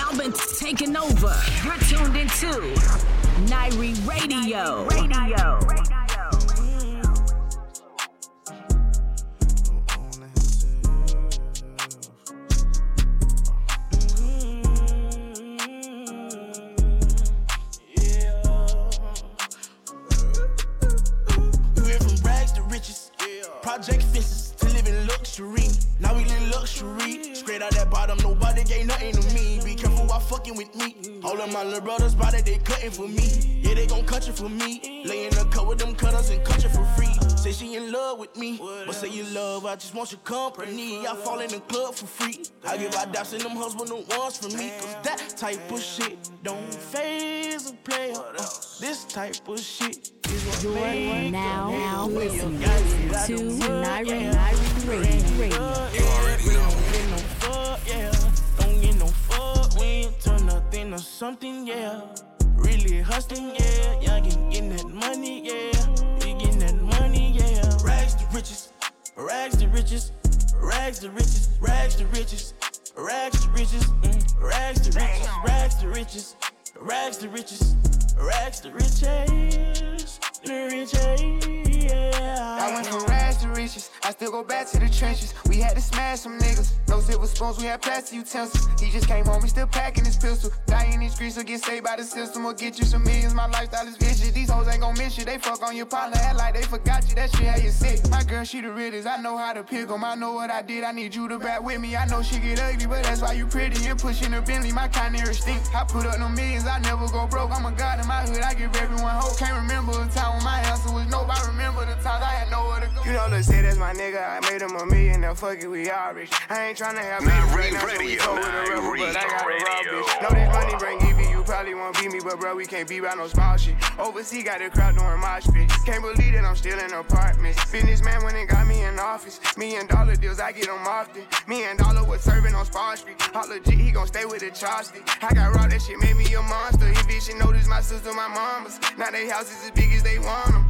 Calvin taking over. You're tuned into Nyree Radio. Radio. Project cutting for me. Yeah, they gon' cut you for me. Lay in the cut with them cutters and cut you for free. Say she in love with me. But say you love, I just want your company. I fall in the club for free. I give out daps and them husband the ones for me. Cause that type of shit don't phase a player. This type of shit is what you're now, now listening to Nyree Nyree Radio. You already know. Don't get no fuck, yeah. Don't get no fuck. We ain't turn nothing or something, yeah. Really hustling, yeah. Y'all getting, getting that money, yeah. We getting that money, yeah. Rags to riches, rags to riches, rags to riches, rags to riches, rags to riches, mm. rags to riches, rags to riches, rags to riches, rags to riches yeah. I went from rags to riches. I still go back to the trenches. We had to smash some niggas. No silver spoons, we had plastic utensils. He just came home, he still packing his pistol. Die in these streets or get saved by the system or get you some millions. My lifestyle is vicious. These hoes ain't gon' miss you. They fuck on your partner, act like they forgot you. That shit how you sick. My girl, she the realest. I know how to pick 'em. I know what I did. I need you to back with me. I know she get ugly, but that's why you pretty and pushing the Bentley. My kind of stink. I put up no millions. I never go broke. I'm a god in my hood. I give everyone hope. Can't remember a time when my answer was no. I remember the times I had nowhere to go. You know, let's say that's my nigga. I made him a million. Now fuck it, we all rich. I ain't tryna have babies right now, so we go with a rebel, but I got a raw bitch. Know this money bring Evie, you probably won't beat me, but bro, we can't be by no small shit. Overseas got the crowd doing my shit. Can't believe that I'm still in apartments. Businessman went and got me in office. Me and dollar deals, I get them often. Me and dollar was serving on Spar Street. Hot legit, he gon' stay with the chopstick. I got raw, that shit made me a monster. He bitch should notice my sister, my mamas. Now they houses as big as they want them.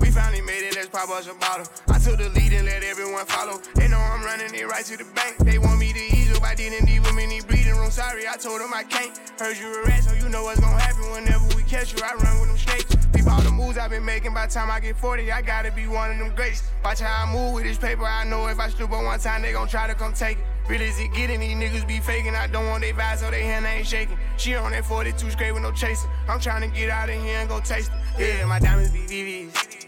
We finally made it, let's pop us a bottle. I took the lead and let everyone follow. They know I'm running it right to the bank. They want me to ease up, I didn't them in the breathing room. Sorry, I told them I can't. Heard you a rat, so you know what's gonna happen whenever we catch you. I run with them snakes. People all the moves I've been making. By the time I get 40, I gotta be one of them greats. Watch how I move with this paper. I know if I stoop on one time, they gon' try to come take it. Real as it getting, these niggas be faking. I don't want they vibes, so they hand ain't shaking. She on that 42 straight with no chaser. I'm trying to get out of here and go taste it. Yeah, my diamonds be VVs.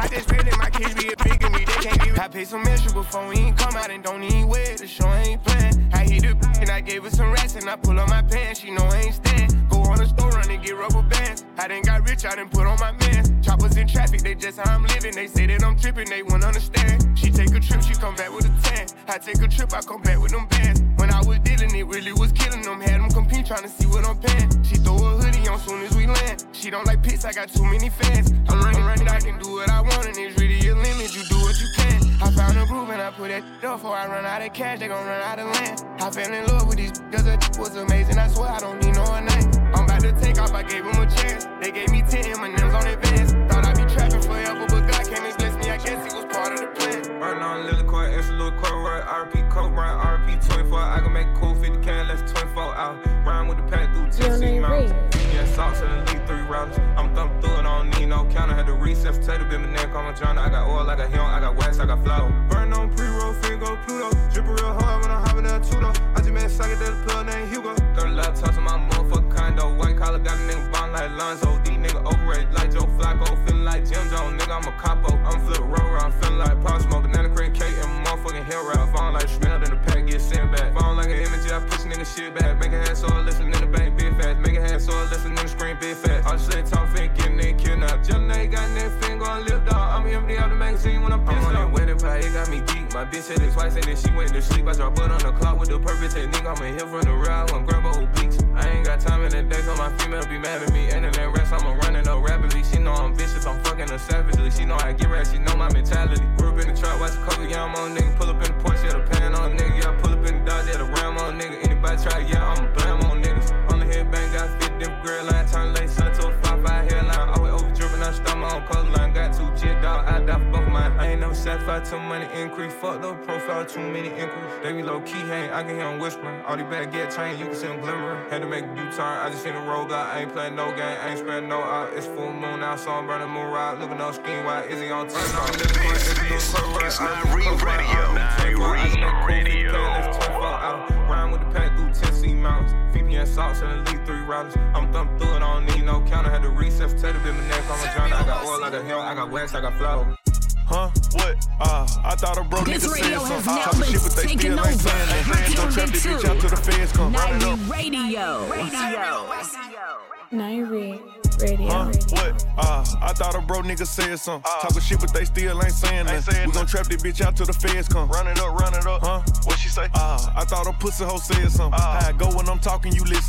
I just pray that my kids be a bigger me. They can't rid I paid some extra before we ain't come out and don't even wear The show ain't playing. I hit the and I gave her some rats and I pull on my pants. She know I ain't stand. The store run and get rubber bands. I done got rich, I done put on my mans. Choppers in traffic, they just how I'm living. They say that I'm tripping, they won't understand. She take a trip, she come back with a tan. I take a trip, I come back with them bands. When I was dealing, it really was killing them. Had them compete, trying to see what I'm paying. She throw a hoodie on soon as we land. She don't like pits, I got too many fans. I'm running, running, I can do what I want, and it's really a limit. You do what you can. I found a groove and I put it up before I run out of cash, they gon' run out of land. I fell in love with these cause it was amazing. I swear I don't need no name. I'm about to take off, I gave them a chance. They gave me 10 M&M's on advance. Thought I'd be trapping forever, but God came and blessed me. I guess he was part of the plan. Right now, Lily Court, extra little court, right? RP Coke, right? RP 24. I can make cool 50 can, less 24 out. Rhyme with the pack through Tennessee Mountains. Yeah, sauce and lead three rounds. I'm thumping through it, I don't need no counter. Had to reset potato, been my neck on my journal. I got oil, I got him, I got wax, I got flour. Burn on pre-roll, finger Pluto. Drippin' real hard when I'm hopping that Tudo. I just made socket that plug named Hugo. Third laptop to my motherfucker condo. Got a nigga bond like Lonzo. These nigga overrated like Joe Flacco. Feeling like Jim Jones, nigga, I'm a capo. I'm flip roll I'm feeling like Pop Smoke. Banana cream cake and motherfucking hill rap. Falling like smelled in the pack, get sent back. Falling like an image, I push nigga shit back. Make a so I listen in My bitch said it twice and then she went to sleep. I drop butt on the clock with the purpose and nigga, I'ma hit from the rear. I want grab a whole beats. I ain't got time in the day, so my female be mad at me. And that rest, I'ma running up rapidly. She know I'm vicious, I'm fucking her savagely. She know I get right, she know my mentality. Grew up in the trap, watch a couple, yeah, I'm on nigga. Pull up in the Porsche, yeah, the pan on nigga. Yeah, pull up in the Dodge, yeah, the Ram on nigga. Anybody try, yeah, I'm a blam on niggas. On the headbang, got 50 different girl line, turn satisfied till money increase. Fuck the profile, too many inquiries. They be low key, hang, I can hear them whispering. All these bad get trained, you can see them glimmering. Had to make a U-turn, I just seen a roll out. I ain't playing no game, I ain't spreading no out. It's full moon now, so I'm burning moon ride. Looking on scheme, why is he on 10? This is Nyree Radio. Nyree Radio. Rhyme with the pack through 10 mountains. VPN salts and elite three routers. I'm thumb through it, I don't need no counter. Had to recess, tattoo in my neck, I'm a drown. I got oil, I got hell, I got wax, I got flour. Huh? What? Uh, I thought a bro This nigga radio said has some now talking been shit, but they taken still over. ain't saying that. Don't trap this bitch out till the feds come. Run it up. Nyree Radio. Nyree Radio. Huh? What? Uh, I thought a bro nigga said something. some talking shit, but they still ain't saying that. We gon' trap this bitch out till the feds come. Run it up, run it up. Huh? What she say? Uh, I thought a pussy hoe said something. How I go when I'm talking, you listen.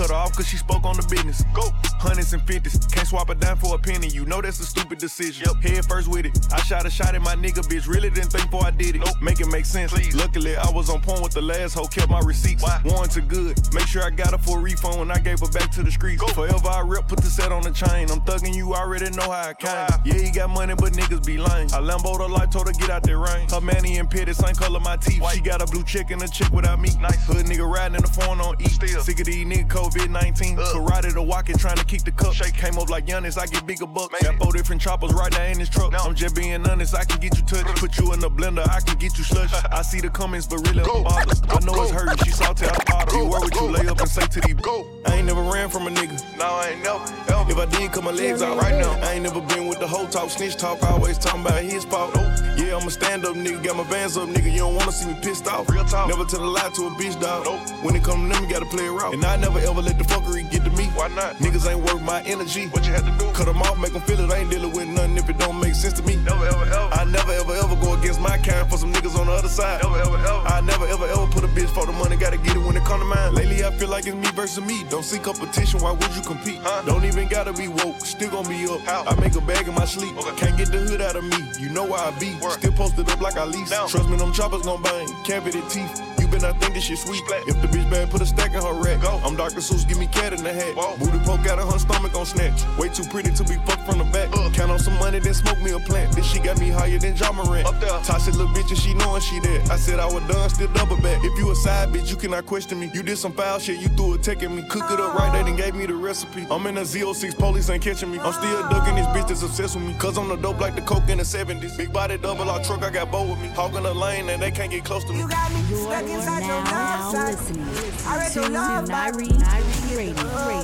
Cut her off cause she spoke on the business. Go. Hundreds and fifties. Can't swap a dime for a penny. You know that's a stupid decision. Yep. Head first with it. I shot a shot at my nigga, bitch. Really didn't think before I did it. Nope. Make it make sense. Please. Luckily, I was on point with the last hoe. Kept my receipts. Why? Warranted good. Make sure I got her for a refund when I gave her back to the streets. Go. Forever I rip, put the on the chain. I'm thugging you, already know how I came. Yeah, he got money, but niggas be lame. I Lambo the life, told her get out that rain. Her manny and petty, same color my teeth. She got a blue chick and a chick without me. Nice. Hood nigga riding in the phone on E. Still. Sick of these niggas COVID 19. Karate to walking, trying to kick the cup. Shake came up like Giannis, I get bigger bucks. Got four different choppers right there in this truck. I'm just being honest, I can get you touched. Put you in the blender, I can get you slush. I see the comments, but really I'm bothered. I know it's hurting, she salty, I bother. You with you, lay up and say to these go. I ain't never ran from a nigga. No, I ain't never. If I did, cut my legs out right now. I ain't never been with the whole talk, snitch talk, always talking about his fault. Yeah, I'm a stand up nigga, got my bands up, nigga. You don't wanna see me pissed off. Real talk. Never tell a lie to a bitch, dog. When it come to them, you gotta play it raw. And I never ever let the fuckery get to me. Why not? Niggas ain't worth my energy. What you had to do? Cut them off, make them feel it. I ain't dealing with nothing if it don't make sense to me. Never ever ever. I never ever ever go against my kind for some niggas on the other side. Never ever ever. I never ever ever put a bitch for the money, gotta get it when it come to mine. Lately, I feel like it's me versus me. Don't see competition, why would you compete? Don't even gotta be woke, still gon' be up. How? I make a bag in my sleep. Can't get the hood out of me. You know where I be. Still posted up like I lease. Trust me, them choppers gon' bang. Cavity teeth. You been I think this shit sweet. If the bitch bad, put a stack in her rack. I'm Dr. Seuss, give me cat in the hat. Booty poke out of her stomach on snatch. Way too pretty to be fucked from the back. Uh. Count on some money, then smoke me a plant. Then she got me higher than Ja Morant. Up there. Toxic little bitch and she knowing she there. I said I was done, still double back. If you a side bitch, you cannot question me. You did some foul shit, you threw a tech at me. Cook it up right, they done gave me the recipe. I'm in a Z06, police ain't catching me. I'm still ducking this bitch that's obsessed with me. Cause I'm the dope like the coke in the 70s. Big body double R truck, I got bow with me. Hog in the lane and they can't get close to me. You got me You're stuck inside your now, love now side. listening I read to your Nyree, Radio.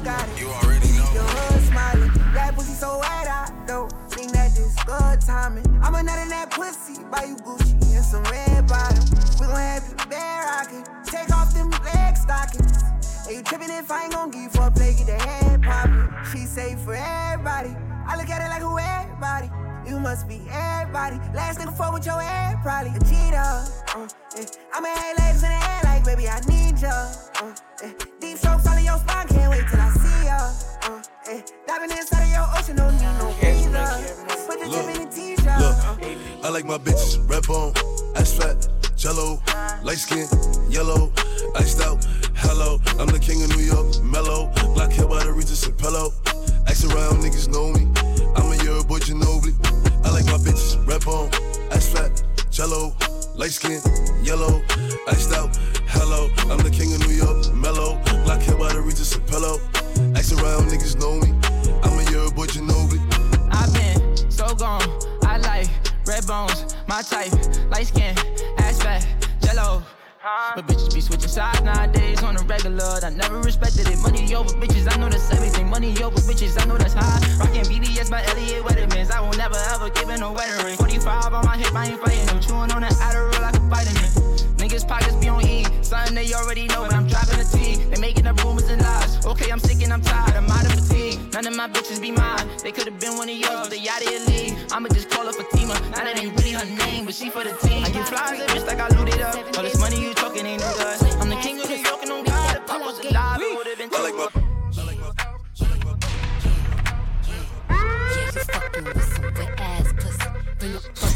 Got it. You already know. Your hood smiling. That pussy so wet, I don't think that this good timing. I'm a nut in that pussy, buy you Gucci and some red bottoms. We gon' have you bare rockin'. Take off them leg stockings. You trippin' if I ain't gon' give you a play, get the head poppin'. She say for everybody. I look at it like who everybody. You must be everybody. Last nigga fuck with your head, probably a cheater. Uh, eh. I'ma have ladies in the air like, baby, I need ya. Uh, eh. Deep strokes all in your spine, can't wait till I see ya. Uh, eh. Diving inside of your ocean, don't need no breather. Put the tip in the t-shirt. Look, I like my bitches red bone, ass fat, jello, light skin, yellow, iced out. Hello, I'm the king of New York, mellow, black hair by the Regis and. Ask around, niggas know me. I'm a year boy Ginobili. I like my bitches red bone, ass fat, jello, light skin, yellow, iced out. Hello, I'm the king of New York, mellow, black hair by the Regis and. Ask around, niggas know me. I'm a year boy Ginobili. I've been so gone. I like red bones, my type, light skin, ass fat, jello. But bitches be switching sides nowadays on the regular. I never respected it. Money over bitches, I know that's everything. Money over bitches, I know that's high. Rockin' BDS by Elliot Weathermans. I will never ever give it no wedding ring. 45 on my hip, I ain't fighting them. Chewing on that Adderall like a vitamin. Niggas pockets be on E. Something they already know, but I'm dropping the T. They making up rumors and lies. Okay, I'm sick and I'm tired. I'm out of fatigue. None of my bitches be mine. They could've been one of yours, but they out of your league. I'ma just call her Fatima. Now that ain't really her name, but she for the team. I get flies, that bitch like I looted up. All this money you talking ain't no dust. I'm the king of New York and on God. If I was alive, it would've been two. This,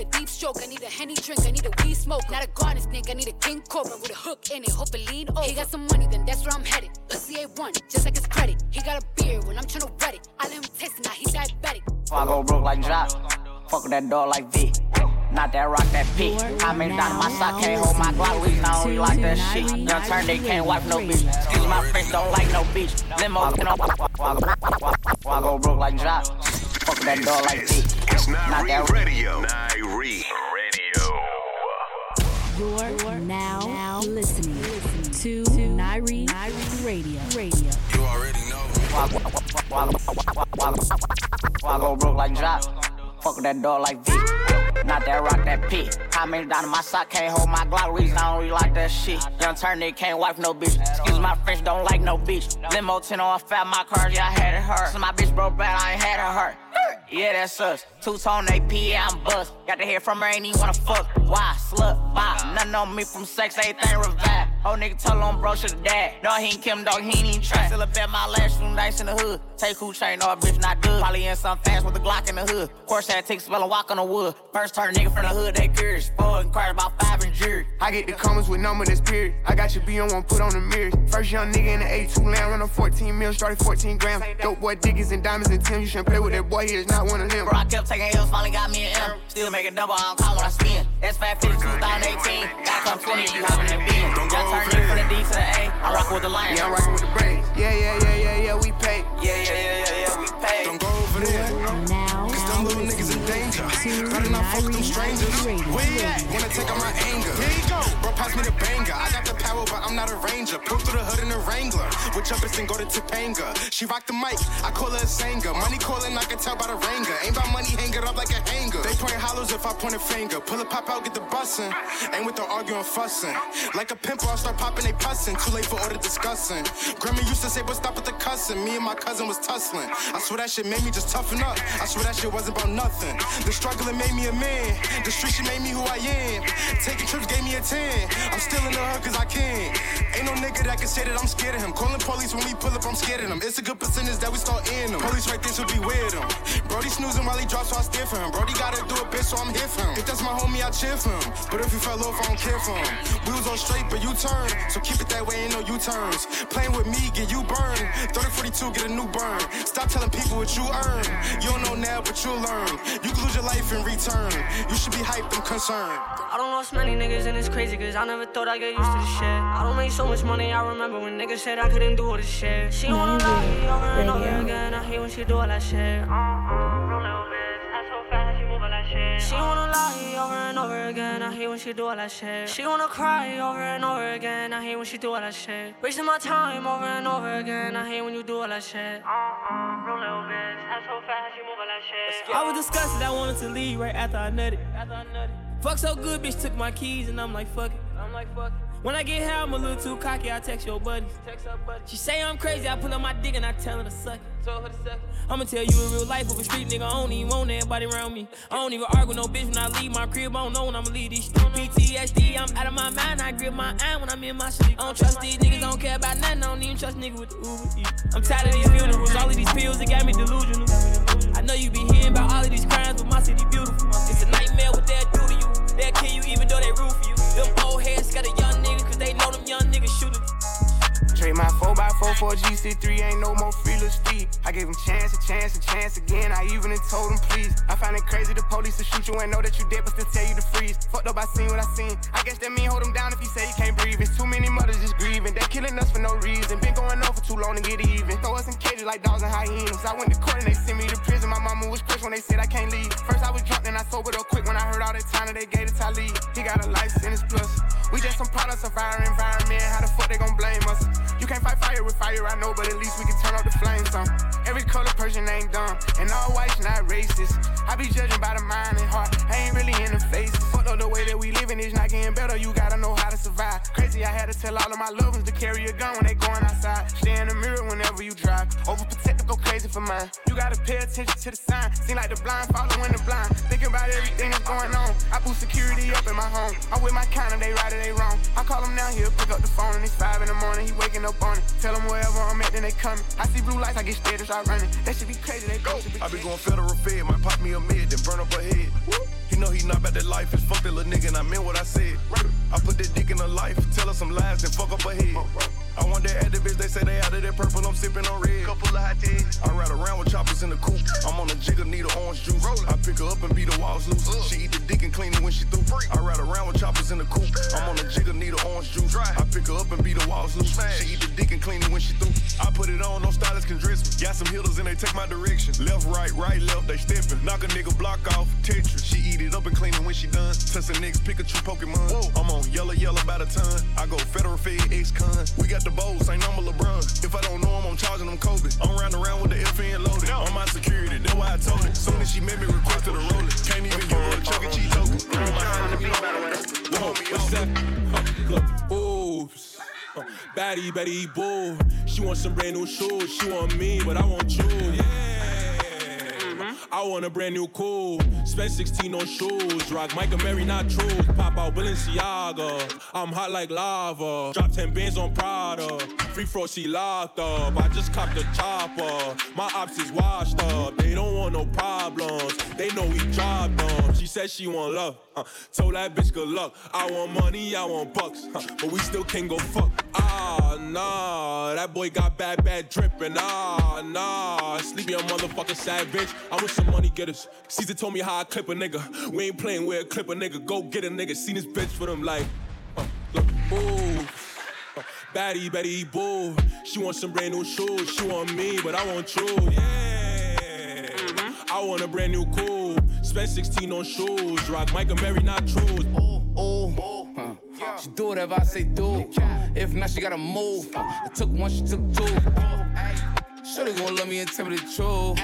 a deep stroke, I need a henny drink, I need a weed smoke. Not a garden snake, I need a king cobra with a hook in it. Hope it lean over. He got some money, then that's where I'm headed. Pussy A1, just like his credit. He got a beard when I'm tryna wet it. I let him taste it, now he's diabetic. I go broke like Jock. Fuck that dog like V. Not that rock, that P. I mean, down my sock, can't hold my Glock. We know we like that shit. Young turn, they can't wipe no bitch. Excuse my French, don't like no bitch. Limo, you know, I go broke like Jock. Fuck that dog like V. It's Not Nyree that Radio. Nyree Radio. You're now, now listening, to Nyree Radio. Radio. You already know. I go broke like Jock. Fuck that dog like V. Not that rock, that P. How many down in my sock can't hold my Glock? Reason I don't really like that shit. Young turn they can't wipe no bitch. Excuse my French, don't like no bitch. Limo 10 on fat, my car, yeah, I had it hurt. So my bitch broke bad, I ain't had it hurt. Yeah, that's us. Two tone AP, I'm bust. Got to hear from her, ain't even wanna fuck. Why? Slut, bop. Nothing on me from sex, everything revive. Whole nigga tell on bro, should've died. No, he ain't Kim, dog, he ain't even try. Still a bet my last room nice in the hood. Take who chain, no, bitch not good. Probably in some fast with a Glock in the hood. Course, to take spell and walk on the wood. First turn nigga from the hood, they curious. Four inquired about five and jury. I get the comments with number that's period. I got your B on one, put on the mirrors. First young nigga in the A2 land, run a 14 mil, started 14 grams. Dope boy diggies and diamonds and Tim. You shouldn't play with that boy, he is not one of them. Bro, I kept taking L's, finally got me an M. Still make a double, I don't call when I spin. That's 550 2018. Gotta come 20 you hoppin' in the bin. Y'all turn it from the D to the A. I'm rockin' with the lion. Yeah, I'm rocking with the brains. Yeah, yeah, yeah, yeah, yeah, we pay. Yeah, yeah, yeah, yeah, yeah, we pay. Don't go over there. Now, Cause them little niggas in danger. Better not fuck them strangers. Where you at? Wanna take out my anger. Pass me the banger. I got the power, but I'm not a ranger. Pull through the hood in a Wrangler. With jumpers and go to Topanga. She rocked the mic. I call her a singer. Money calling, I can tell by the ranger. Ain't about money, hang it up like a hanger. They point hollows if I point a finger. Pull a pop out, get the bussin'. Ain't with the arguing, fussing. Like a pimple, I'll start popping, they pussin'. Too late for all the discussing. Grammy used to say, but stop with the cussing. Me and my cousin was tussling. I swear that shit made me just toughen up. I swear that shit wasn't about nothing. The struggling made me a man. The street shit made me who I am. Taking trips gave me a 10. I'm still in the hood cause I can't. Ain't no nigga that can say that I'm scared of him. Calling police when we pull up, I'm scared of them. It's a good percentage that we start in them. Police right there, should be with him. Brody snoozing while he drops, so I stare for him. Brody gotta do a bit, so I'm here for him. If that's my homie, I cheer for him. But if he fell off, I don't care for him. We was on straight, but you turn. So keep it that way, ain't no U-turns. Playing with me, get you burned. 3042, get a new burn. Stop telling people what you earn. You don't know now, but you'll learn. You can lose your life in return. You should be hyped and concerned. I don't lost many niggas and it's crazy cause I never thought I'd get used to this shit. I don't make so much money, I remember when niggas said I couldn't do all this shit. She wanna lie over and over again, I hate when she do all that shit. Uh, uh, real little bitch, ass she wanna lie over and over again, I hate when she do all that shit. She wanna cry over and over again, I hate when she do all that shit. Wasting my time over and over again, I hate when you do all that shit. Uh, uh, real little bitch, so fast, she move all that shit. I was disgusted, I wanted to leave right after I nutted. After I nutted. Fuck so good, bitch took my keys and I'm like, fuck it. I'm like, fuck. When I get here, I'm a little too cocky, I text your buddy. She say I'm crazy, I pull up my dick and I tell her to suck it. I'ma tell you in real life of a street nigga, I don't even want everybody around me. I don't even argue with no bitch when I leave my crib, I don't know when I'ma leave these streets. PTSD, I'm out of my mind, I grip my eye when I'm in my sleep. I don't trust these niggas, I don't care about nothing, I don't even trust niggas with the Uber Eats. I'm tired of these funerals, all of these pills that got me delusional. I know you be hearing about all of these crimes, but my city beautiful. It's a nightmare what they'll do to you. They'll kill you even though they root Trade my 4x4 for a GC3, ain't no more free little speed. I gave him chance, a chance, a chance again. I even told him please. I find it crazy the police to shoot you and know that you dead, but still tell you to freeze. Fucked up, I seen what I seen. I guess that mean hold him down if he say you can't breathe. It's too many mothers just grieving. They killing us for no reason. Been going on for too long to get even. Throw us in cages like dogs and hyenas. I went to court and they sent me to prison. My mama was crushed when they said I can't leave. First I was drunk, then I sobered up quick when I heard all that time that they gave it to Talib. He got a life sentence plus. We just some products of our environment. How the fuck fire with fire, I know, but at least we can turn off the flames some. Every color person ain't dumb, and all white's not racist. I be judging by the mind and heart, I ain't really in the face. Fuck up the way that we living is not getting better, you gotta know how to survive. Crazy, I had to tell all of my loved ones to carry a gun when they going outside. Stay in the mirror whenever you drive. Overprotective, crazy for mine. You gotta pay attention to the sign. Seem like the blind following the blind. Thinking about everything that's going on. I boost security up in my home. I'm with my kind of they right or they wrong. I call him now, he'll pick up the phone and it's five in the morning. He waking up on it. Tell him wherever I'm at, then they coming. I see blue lights, I get scared and start running. That should be crazy, they go. I be going federal fed, might pop me a mid, then burn up a head. He know he not about that life, it's fuck that little nigga, and I meant what I said. I put that dick in her life, tell her some lies, then fuck up her head. I want that activist, they say they out of that purple, I'm sipping on red. Couple of hot teas. I ride around with choppers in the coupe. I'm on a jigger, need a orange juice. I pick her up and beat the walls loose. She eat the dick and clean it when she through. I ride around with choppers in the coupe. I'm on a jigger, need a orange juice. I pick her up and beat the walls loose. She eat the dick and clean it when she through. I put it on, no stylist can dress me. Got some hitters and they take my direction. Left, right, right, left, they stepping. Knock a nigga block off, Tetris. She eat it up and clean it when she done. Tussing niggas, Pikachu, Pokemon. Whoa. I'm on yellow, yellow by the ton. I go federal fed, ex-con. We got the bowls, ain't number LeBron. If I don't know him, I'm charging them Kobe. I'm round around with the FN loaded. On my security, that's why I told it. Soon as she met me, requested a roll it. Can't even give her a Chuck E. Cheese token. Whoa, what's that? Uh, look, oops. Uh, Batty, Betty, boo. She wants some brand new shoes. She want me, but I want you. Yeah. I want a brand new cool. Spend 16 on shoes. Rock Micah Mary, not true. Pop out Balenciaga. I'm hot like lava. Drop 10 bands on Prada. Free throw, she locked up. I just copped a chopper. My ops is washed up. They don't want no problems. They know we dropped them. She said she want love. Uh, told that bitch good luck. I want money, I want bucks. Uh, but we still can't go fuck. Ah, nah. That boy got bad, bad drippin'. Ah, nah. Sleepy, a motherfucking savage. I'm with some money getters. Caesar told me how I clip a nigga. We ain't playing with a clip a nigga. Go get a nigga. Seen this bitch with him like. Uh, look, ooh. Uh, Batty, Betty, boo. She want some brand new shoes. She want me, but I want you. Yeah. I want a brand new cool. Spend 16 on shoes. Rock Micah Mary, not true. Ooh, huh. She do whatever I say do. If not, she gotta move. I took one, she took two. Shorty gon' love me and tell me the truth.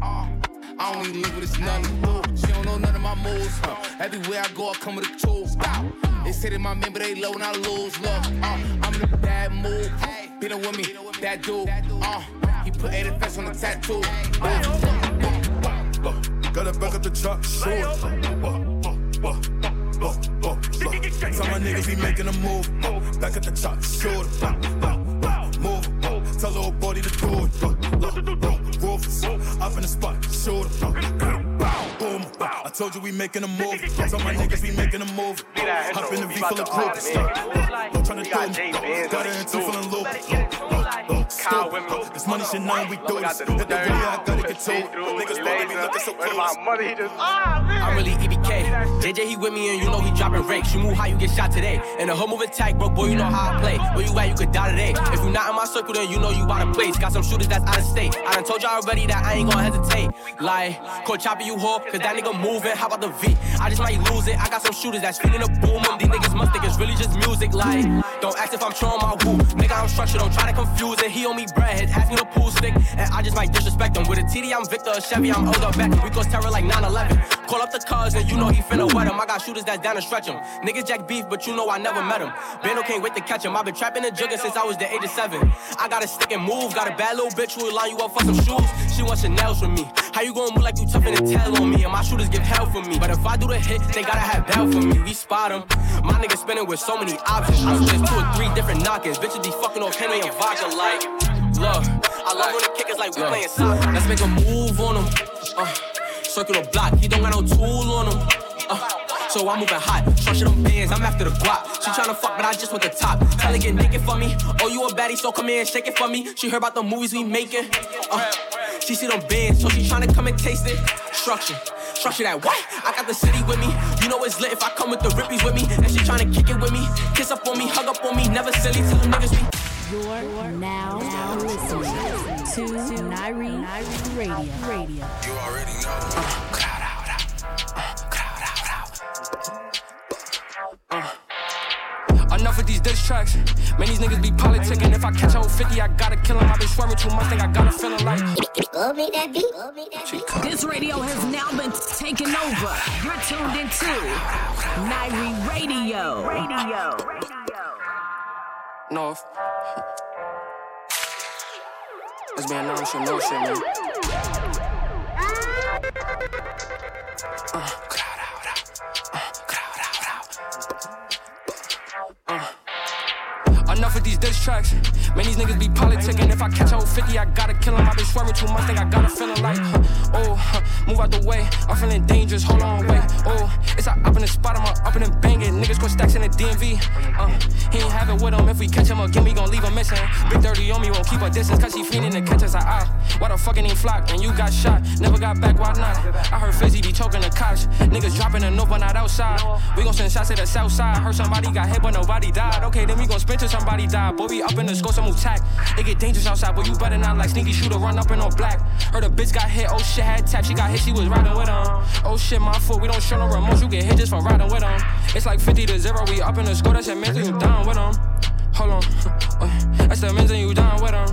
I don't even live with this nothing. She don't know none of my moves. Huh. Everywhere I go, I come with a tool. They say that my member they low and I lose. Look, uh, I'm in a bad mood. Beat with me, that dude. Uh, he put 80 on the tattoo. Got it back at the truck, sure. Tell my niggas we making a move. Back at the top, sure. Move. Tell little body to do it. Rufus, up in the spot. Boom. I told you we making a move. Tell my niggas we making a move. Hop in the V full of coke. Don't tryna do me. Got a her into feeling low. This money shit now we do this. Hit the radio, I gotta get told. Niggas wanna be looking so close. I'm really EBK. JJ, he with me and you know he dropping rakes. You move how you get shot today. And the whole move attack, bro, boy, you know how I play. Where you at, you could die today. If you not in my circle, then you know you out of place. Got some shooters that's out of state. I done told y'all already that I ain't gonna hesitate. Like, Coach Choppy, you whore, cause that nigga moving. How about the V? I just might lose it. I got some shooters that's feeling a boom. These niggas must think it's really just music. Like, Don't ask if I'm throwing my woo. Nigga, I'm structured, don't try to confuse it. He owe me bread, ask me to pool stick, and I just might disrespect him. With a TD, I'm Victor, a Chevy, I'm older back. We cause terror like 9 11. Call up the cars, and you know he finna wet him. I got shooters that's down to stretch him. Niggas jack beef, but you know I never met him. Bando can't wait to catch him. I've been trapping the jugger since I was the age of seven. I got a stick and move, got a bad little bitch who will line you up for some shoes. She wants Chanel's from me. How you gonna move like you tough in the tail on me? And my shooters give hell for me. But if I do the hit, they gotta have bail for me. We spot them. My nigga spinning with so many options. I there's two or three different knockings. Bitches be fucking off Henry and vodka like. Look, I love when the kickers like we playing soccer. Let's make a move on him. Uh, circle the block, he don't got no tool on him. So I'm moving hot, structure them bands, I'm after the guap. She tryna fuck, but I just want the top. Tell her get naked for me. Oh, you a baddie, so come here and shake it for me. She heard about the movies we making. Uh, she see them bands, so she tryna come and taste it. Structure, structure that what? I got the city with me. You know it's lit if I come with the rippies with me. And she tryna kick it with me. Kiss up on me, hug up on me, never silly. Tell them niggas we. You're now, now listening to Nyree Radio. Radio. You already know. These diss tracks. Man, these niggas be politicking. If I catch a 50, I gotta kill him. I've been swearing too much, think I got a feeling like. Go make that beat. Go make that beat. This radio has now been taken over. You're tuned into Nyree Radio. Radio. North. Let's be a non shit, no shit, man. Uh, uh. Of these diss tracks. Man, these niggas be politicking. If I catch whole 50, I gotta kill him. I've been swearing too much, think I got a feeling like, huh, oh, huh, move out the way. I'm feeling dangerous, hold on, wait. Oh, it's a up in the spot, I'm a up in and bang it. Niggas go stacks in the DMV. Uh, he ain't have it with him. If we catch him again, we gon' leave him missing. Big 30 on me, won't keep a distance, cause he fiending to catch us. I, ah, why the fucking ain't flock? And you got shot, never got back, why not? I heard Fizzy be choking the cops. Niggas dropping a note, but not outside. We gon' send shots to the south side. Heard somebody got hit, but nobody died. Okay, then we gon' sprint to somebody die. Boy, we up in the score, some move tack. It get dangerous outside, but you better not like sneaky shooter, run up in on black. Heard a bitch got hit, oh shit, had tap. She got hit, she was riding with him. Oh shit, my foot, we don't show no remorse. You get hit just for riding with him. It's like 50 to 0, we up in the score, that's it, man, you down with him. Hold on, that's the men's you down with him.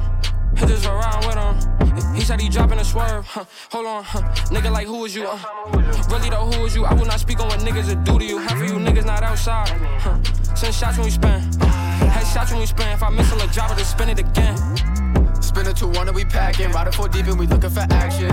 Hit this around with him. He said he dropping a swerve. Huh. Hold on, huh. nigga, like who is you? Uh. Really though, who is you? I will not speak on what niggas will do to you. Half of you niggas not outside. Huh. Send shots when we spin. Uh. Shots when we spin. If I miss a little drop it, spin it again. Spin a 2 1 and we packing. Riding four deep and we looking for action.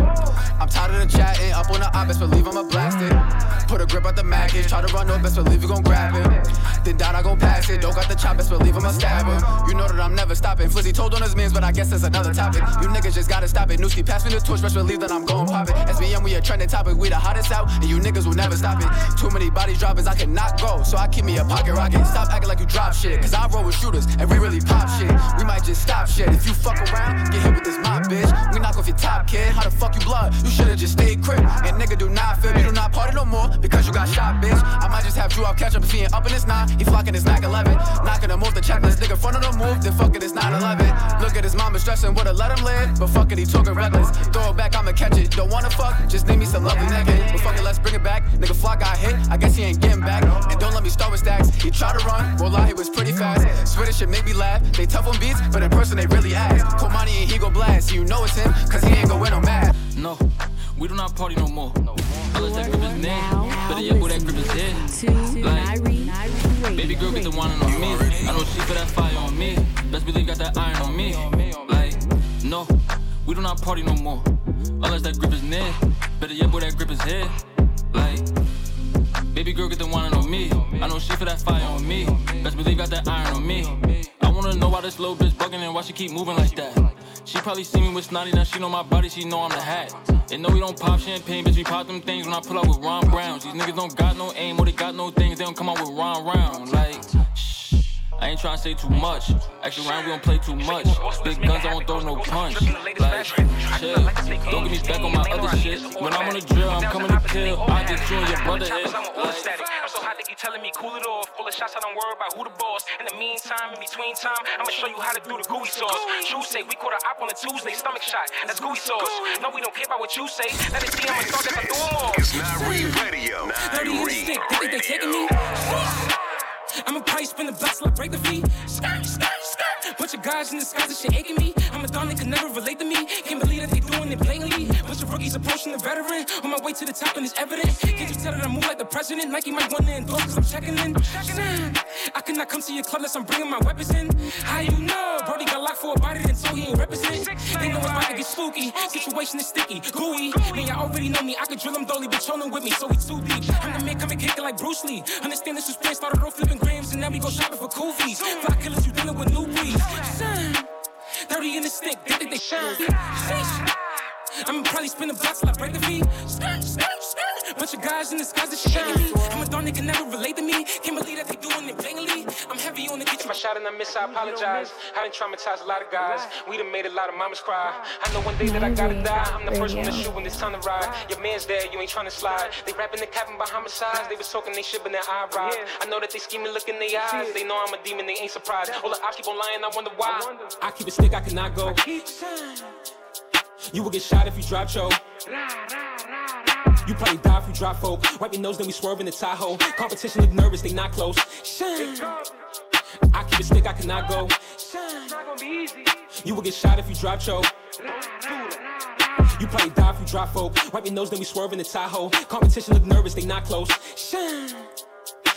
I'm tired of the chatting. Up on the op, best believe I'ma blast it. Put a grip at the mag, try to run up, best believe you gon' grab it. Then down, I gon' pass it. Don't got the chop, best believe I'ma stab him. You know that I'm never stopping. Flizzy told on his mans, but I guess that's another topic. You niggas just gotta stop it. Newski pass me the torch, best believe that I'm gon' pop it. SBM, we a trending topic. We the hottest out, and you niggas will never stop it. Too many body droppers, I cannot go. So I keep me a pocket rocket. Stop acting like you drop shit, cause I roll with shooters, and we really pop shit. We might just stop shit. If you fuck around, get hit with this mob, bitch. We knock off your top, kid. How the fuck you blood? You should've just stayed crib. And nigga, do not feel you do not party no more because you got shot, bitch. I might just have Drew up, catch up, he ain't up in his nine. He flocking his Mac 11. Knocking him off the checklist, nigga, front of the move, then fuck it, it's 9 11. Look at his mama stressing, would've let him live, but fuck it, he talking reckless. Throw it back, I'ma catch it. Don't wanna fuck, just need me some lovely naked. But fuck it, let's bring it back. Nigga, flock got hit, I guess he ain't getting back. And don't let me start with stacks. He tried to run, roll out, he was pretty fast. Swedish shit make me laugh. They tough on beats, but in person they really ass. Komani and he go blast, you know it's him, cause he ain't go win no mad. No, we do not party no more. Unless that grip is near. Better yet, who that grip is dead. Like, baby girl get the whining on me. I know she feel that fire on me. Best believe got that iron on me. Like, no, we do not party no more. Unless that grip is near. Better yet, boy, that grip is here. Like, baby girl get the whining on me. I know she feel that fire on me. Best believe got that iron on me. I wanna know why this little bitch bugging and why she keep moving like that. She probably see me with snotty, now she know my body, she know I'm the hat. And no, we don't pop champagne, bitch, we pop them things when I pull up with Ron Browns. These niggas don't got no aim or they got no things, they don't come out with Ron Round. Like, I ain't tryna say too much. Actually, round we don't play too much. Big guns, I don't throw no punch. Like, chill, don't get me back on my other shit. When I'm on the drill, I'm coming to kill. I get you and your brother eh? hit. Like, I'm so hot they keep telling me cool it off. Full of shots, I don't worry about who the boss. In the meantime, in between time, I'ma show you how to do the gooey sauce. True say we caught a op on a Tuesday, stomach shot. That's gooey sauce. No, we don't care about what you say. Let it see I'm a star, guess I threw 'em all. It's not re radio. Thirty in the stick, they think they taking me. I'm a price spin the till I break the feet. Skirt, skirt, skirt. Bunch of guys in the skies, this shit aching me. I'm a dog, they can never relate to me. Can't believe that they doing it blatantly. Bunch of rookies approaching the veteran. On my way to the top, and it's evident. Can't you tell that I move like the president? Nike might want to endorse, cause I'm checking in. I cannot come to your club unless I'm bringing my weapons in. How you know? Brody got locked for a body, and so he ain't represent. They know it's about to get spooky. Situation is sticky, gooey. Man, y'all already know me. I could drill him dolly, but chillin' with me, so we too deep. I'm the man coming kicking like Bruce Lee. Understand this was planned, started off flipping grams, and now we go shopping for koofies. Fly killers, you dealing with new breeds. 30 in the stick, they think they shine. Sheesh. I'ma probably spin the blocks till I break the feet. Skirt, skirt, skirt. Bunch of guys in the skies that shit shaking me. I'm a dog, can never relate to me. Can't believe that they doing it blatantly. I'm heavy on the kitchen. If I shot and I miss, I apologize. I done traumatized a lot of guys. We done made a lot of mamas cry. I know one day that I gotta die. I'm the first one to shoot when it's time to ride. Your man's there, you ain't trying to slide. They rapping the capping by homicides. They was talking they shit, but their eye ride. I know that they scheming, look in their eyes. They know I'm a demon, they ain't surprised. All the I keep on lying, I wonder why. I keep a stick, I cannot go. You will get shot if you drop choke. You probably die if you drop folk. Wipe your nose, then we swerve in the Tahoe. Competition look nervous, they not close. Shine. I keep a stick, I cannot go. Shine. You will get shot if you drop choke. You probably die if you drop folk. Wipe your nose, then we swerve in the Tahoe. Competition look nervous, they not close. Shine.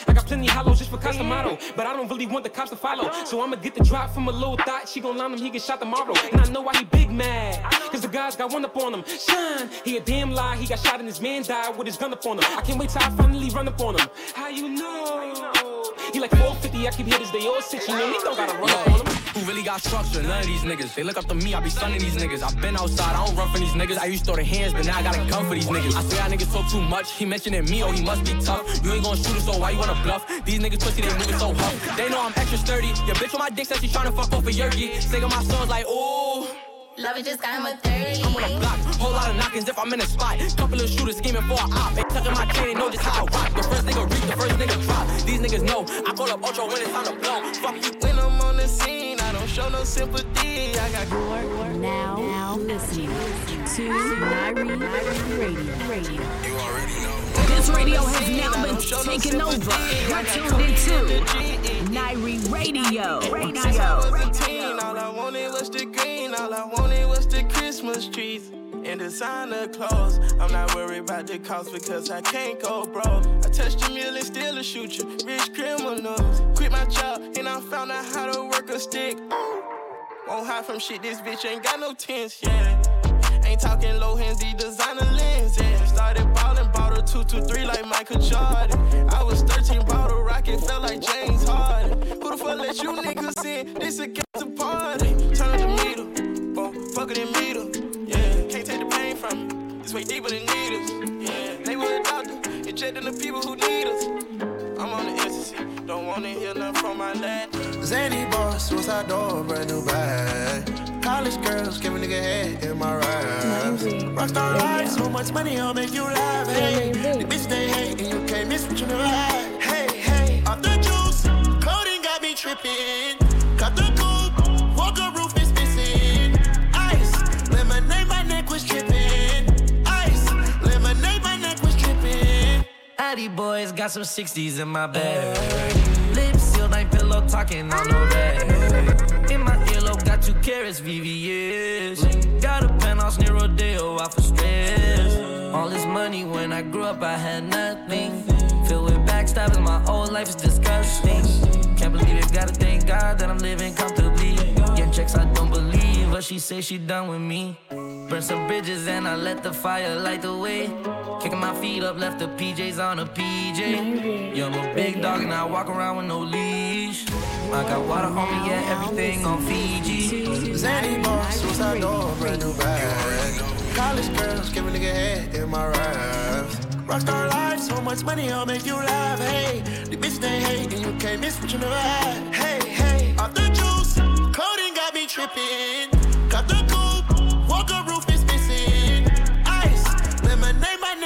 I got plenty hollows just for Casamaro, but I don't really want the cops to follow. So I'ma get the drop from a little thought. She gon' line him, he get shot tomorrow. And I know why he big mad, cause the guys got one up on him. Shine, he a damn lie, he got shot and his man died with his gun up on him. I can't wait till I finally run up on him. How you know? He like 450, I keep hitters, they all sit, you know, he don't gotta run up on him. Who really got structure? None of these niggas. They look up to me, I be sunning these niggas. I been outside, I don't run for these niggas. I used to throw the hands, but now I got a gun for these niggas. I swear y'all niggas talk too much. He mentioning me, oh, he must be tough. You ain't gonna shoot us, so why you wanna bluff? These niggas pussy, they moving so huff. They know I'm extra sturdy. Your bitch on my dick says she tryna fuck off a yerky. Singing my songs like, ooh. Love it just got him a 30. I'm on a block, whole lot of knockings if I'm in a spot. Couple of shooters scheming for a op. They tucking my chain, they know just how I rock. The first nigga reach, the first nigga drop. These niggas know I call up Ultra when it's time to blow. Fuck you. When I'm on the scene, I don't show no sympathy. I got You're now, now listening to Nyree Radio. Radio. You already know. This radio has now been taken over. You're tuned into Nyree Radio. Since I was a all I wanted was the green. All I wanted was the trees. And designer clothes. I'm not worried about the cost because I can't go broke. I touched a mill and still a shoot you. Rich criminals. Quit my job and I found out how to work a stick. Won't hide from shit, this bitch ain't got no tents, yeah. Ain't talking low hands, these designer lens, yeah. Started ballin', bought a 223 like Michael Jordan. I was 13, bought a rocket, felt like James Harden. Who the fuck let you niggas in? This a to party. Turn the meter, oh, fuck it meter, way deeper than needles, yeah. They with a doctor, injecting the people who need us. I'm on the ecstasy, don't wanna hear nothing from my lad. Zany boss, suicide door, brand new bag. College girls, give a nigga head in my raps. Mm-hmm. Rockstar life, so much money, I'll make you laugh. Hey, the bitch they hate, and you can't miss what you never had. Hey, hey, off the juice, clothing got me tripping. Cut the Addy boys got some 60s in my bag. Lips sealed, ain't pillow talking on no bag. In my earlobe, got two carrots, VVS. Got a penthouse near Rodeo, out for stress. All this money when I grew up, I had nothing. Filled with backstabbing, my whole life is disgusting. Can't believe it, gotta thank God that I'm living comfortably. Getting checks, I don't believe, but she say she done with me. Burn some bridges and I let the fire light the way. Kicking my feet up, left the PJs on a PJ. Yeah, I'm a big dog and I walk around with no leash. I got water on me, yeah, everything on Fiji. Zany boss, suicide door, brand new bag. College girls, give a nigga head in my raps. Rockstar life, so much money, I'll make you laugh. Hey, the bitch they hate, and you can't miss what you never had. Hey, hey, off the juice, clothing got me tripping.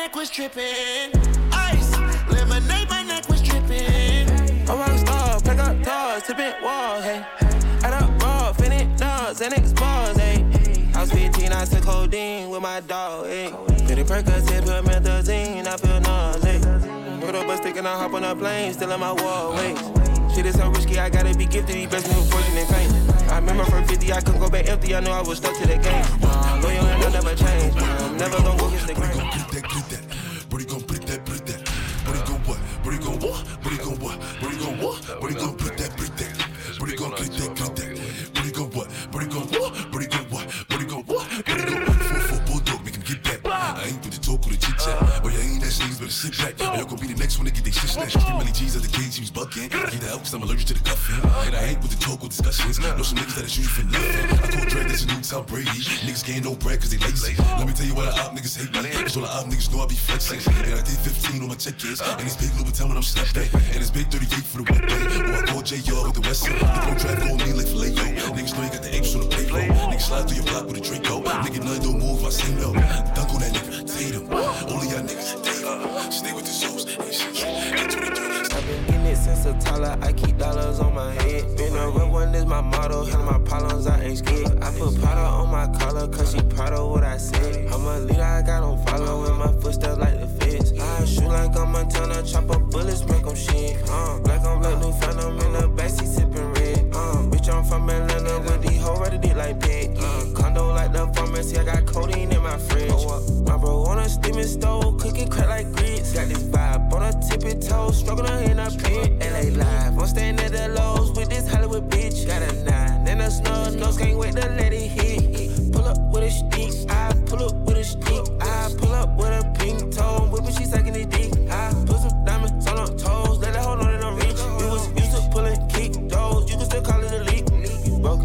Neck was tripping. Ice, lemonade, my neck was tripping. A rock star, pick up doors, tipping walls, hey. Add up raw, finish dogs, and expose, hey. I was 15, I took codeine with my dog, hey. Pretty Percocet, put methazine, I feel nauseous. Put up a stick and I hop on a plane, still in my wall, wait. Shit is so risky, I gotta be gifted. Best new fortune and fame. I remember from 50, I couldn't go back empty. I knew I was stuck to the game. Loyal and I'll never change. I'm never gonna go against the grain. Brody gon' put that, put that. Brody gon' what? Brody gon' what? Brody gon' what? Brody gon' what? Brody gon' that, that. That better sit back. Oh, y'all gon' be the next one to get they shit snatched. Three million G's at the cage, he was bucking. I get the out cause I'm allergic to the cuffing. And I hate with the or discussions. Know some niggas that'll shoot you for nothing. I call Drake, that's a new Tom Brady. Niggas gain no bread cause they lazy. Let me tell you why the op niggas hate me. Cause all the op niggas know I be flexing. And I did 15 on my is. And it's big Louis when I'm stepped day. And it's big 38 for the day. Or I call JR with the West Side. The pro draft on me like filet yo. Niggas know you got the apes on the payroll. Niggas slide through your block with a Draco. Nigga, none don't move, I say no. Dunk on that nigga, Tatum. Only y'all niggas, Tatum. Stay with the souls. I've been getting it since a toddler. I keep dollars on my head. Been a real one is my motto. Handle my problems, I ain't scared. I put powder on my collar, cause she proud of what I said. I'm a leader, I got on following my footsteps like the feds. I shoot like I'm Montana, chop up bullets, make them shit. Uh, black on black, new phantom in the backseat pharmacy, I got codeine in my fridge. My bro on a steaming stove, cooking crack like grits. Got this vibe on a tippy toe, struggling in a pit. LA live, I'm staying at the lows with this Hollywood bitch. Got a nine and a snub nose, can't wait to let it hit. Pull up with a stick, I pull up with a stick. I pull up with a pink toe, whipping, she sucking it dick.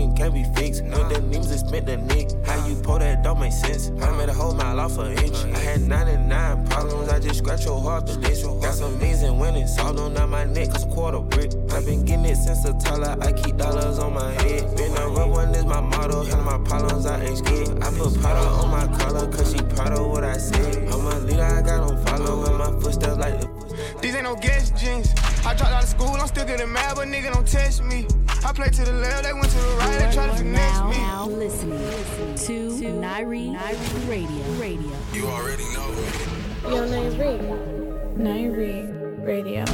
Broken, can't be fixed. With the names, it's meant the nick. How you pull that don't make sense. I made a whole mile off an inch. I had 99 problems, I just scratch your heart to this. Got some means and winnings, all on down my neck, cause quarter brick. I've been getting it since a toddler, I keep dollars on my head. Been a real one is my motto, handle my problems, I ain't scared. I put powder on my collar, cause she proud of what I said. I'm a leader, I got on follow, following my footsteps like the These ain't no guest jeans. I dropped out of school, I'm still getting mad, but nigga don't test me. I play to the left, they went to the right, they try to finesse me. Now listening to Nyree Radio. Radio. You already know. Yo, Nyree. Nyree Radio.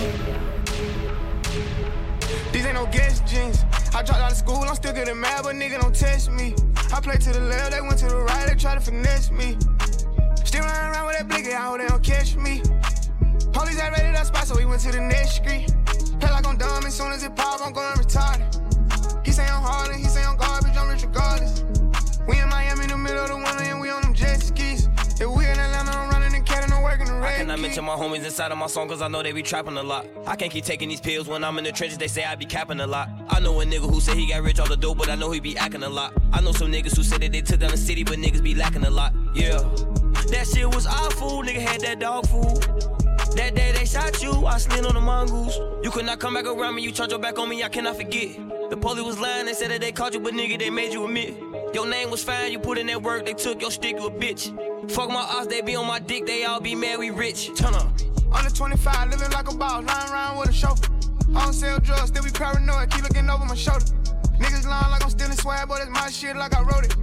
These ain't no guest jeans. I dropped out of school, I'm still getting mad, but nigga don't test me. I play to the left, they went to the right, they try to finesse me. Still running around with that blicky, I hope they don't catch me. Police had raided that spot, so we went to the next street. I'm dumb, as soon as it pop, I'm going retarded. He say I'm hard and he say I'm garbage, I'm rich regardless. We in Miami the middle of the winter and we on them jet skis. If we in Atlanta, I'm running and catting and working the I red. cannot key. mention my homies inside of my song cause I know they be trapping a lot. I can't keep taking these pills when I'm in the trenches, they say I be capping a lot. I know a nigga who said he got rich off the dope, but I know he be acting a lot. I know some niggas who said that they took down the city, but niggas be lacking a lot. Yeah. That shit was awful, nigga had that dog food. That day they shot you, I slid on the mongoose. You could not come back around me, you turned your back on me, I cannot forget. The police was lying, they said that they caught you, but nigga, they made you admit. Your name was fine, you put in that work, they took your stick, you a bitch. Fuck my ops, they be on my dick, they all be mad, we rich. Turn up. Under 25, living like a boss, lying around with a chauffeur. I don't sell drugs, still be paranoid, keep looking over my shoulder. Niggas lying like I'm stealing swag, but it's my shit like I wrote it.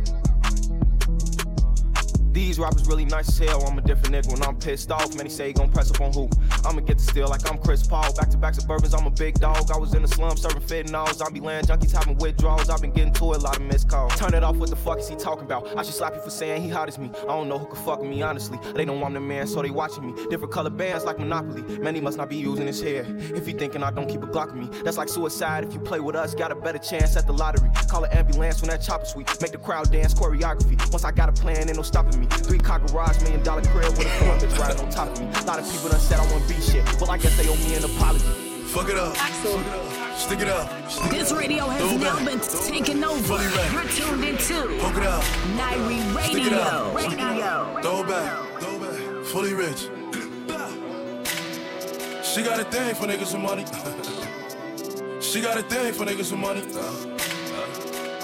These rappers really nice as hell. I'm a different nigga when I'm pissed off. Many say he gon' press up on who? I'ma get the steal like I'm Chris Paul. Back to back suburbans, I'm a big dog. I was in the slum serving fentanyl. Zombie land junkies having withdrawals. I've been getting to a lot of missed calls. Turn it off, what the fuck is he talking about? I should slap you for saying he hot as me. I don't know who could fuck with me, honestly. They know I'm the man, so they watching me. Different color bands like Monopoly. Man, he must not be using his hair. If he thinking I don't keep a Glock with me, that's like suicide. If you play with us, got a better chance at the lottery. Call an ambulance when that chopper sweet. Make the crowd dance choreography. Once I got a plan, ain't no stopping me. Three car garage, million dollar crib with a foreign bitch riding on top of me. A lot of people done said I want be shit. Well, I guess they owe me an apology. Fuck it up. Stick it up. This radio has Throw now back. been taken over. Fully. You're tuned into Poke it out. Nyree Stick it Radio. out. Radio. Throw it back. Throw it back. Fully rich. She got a thing for niggas with money. she got a thing for niggas with money.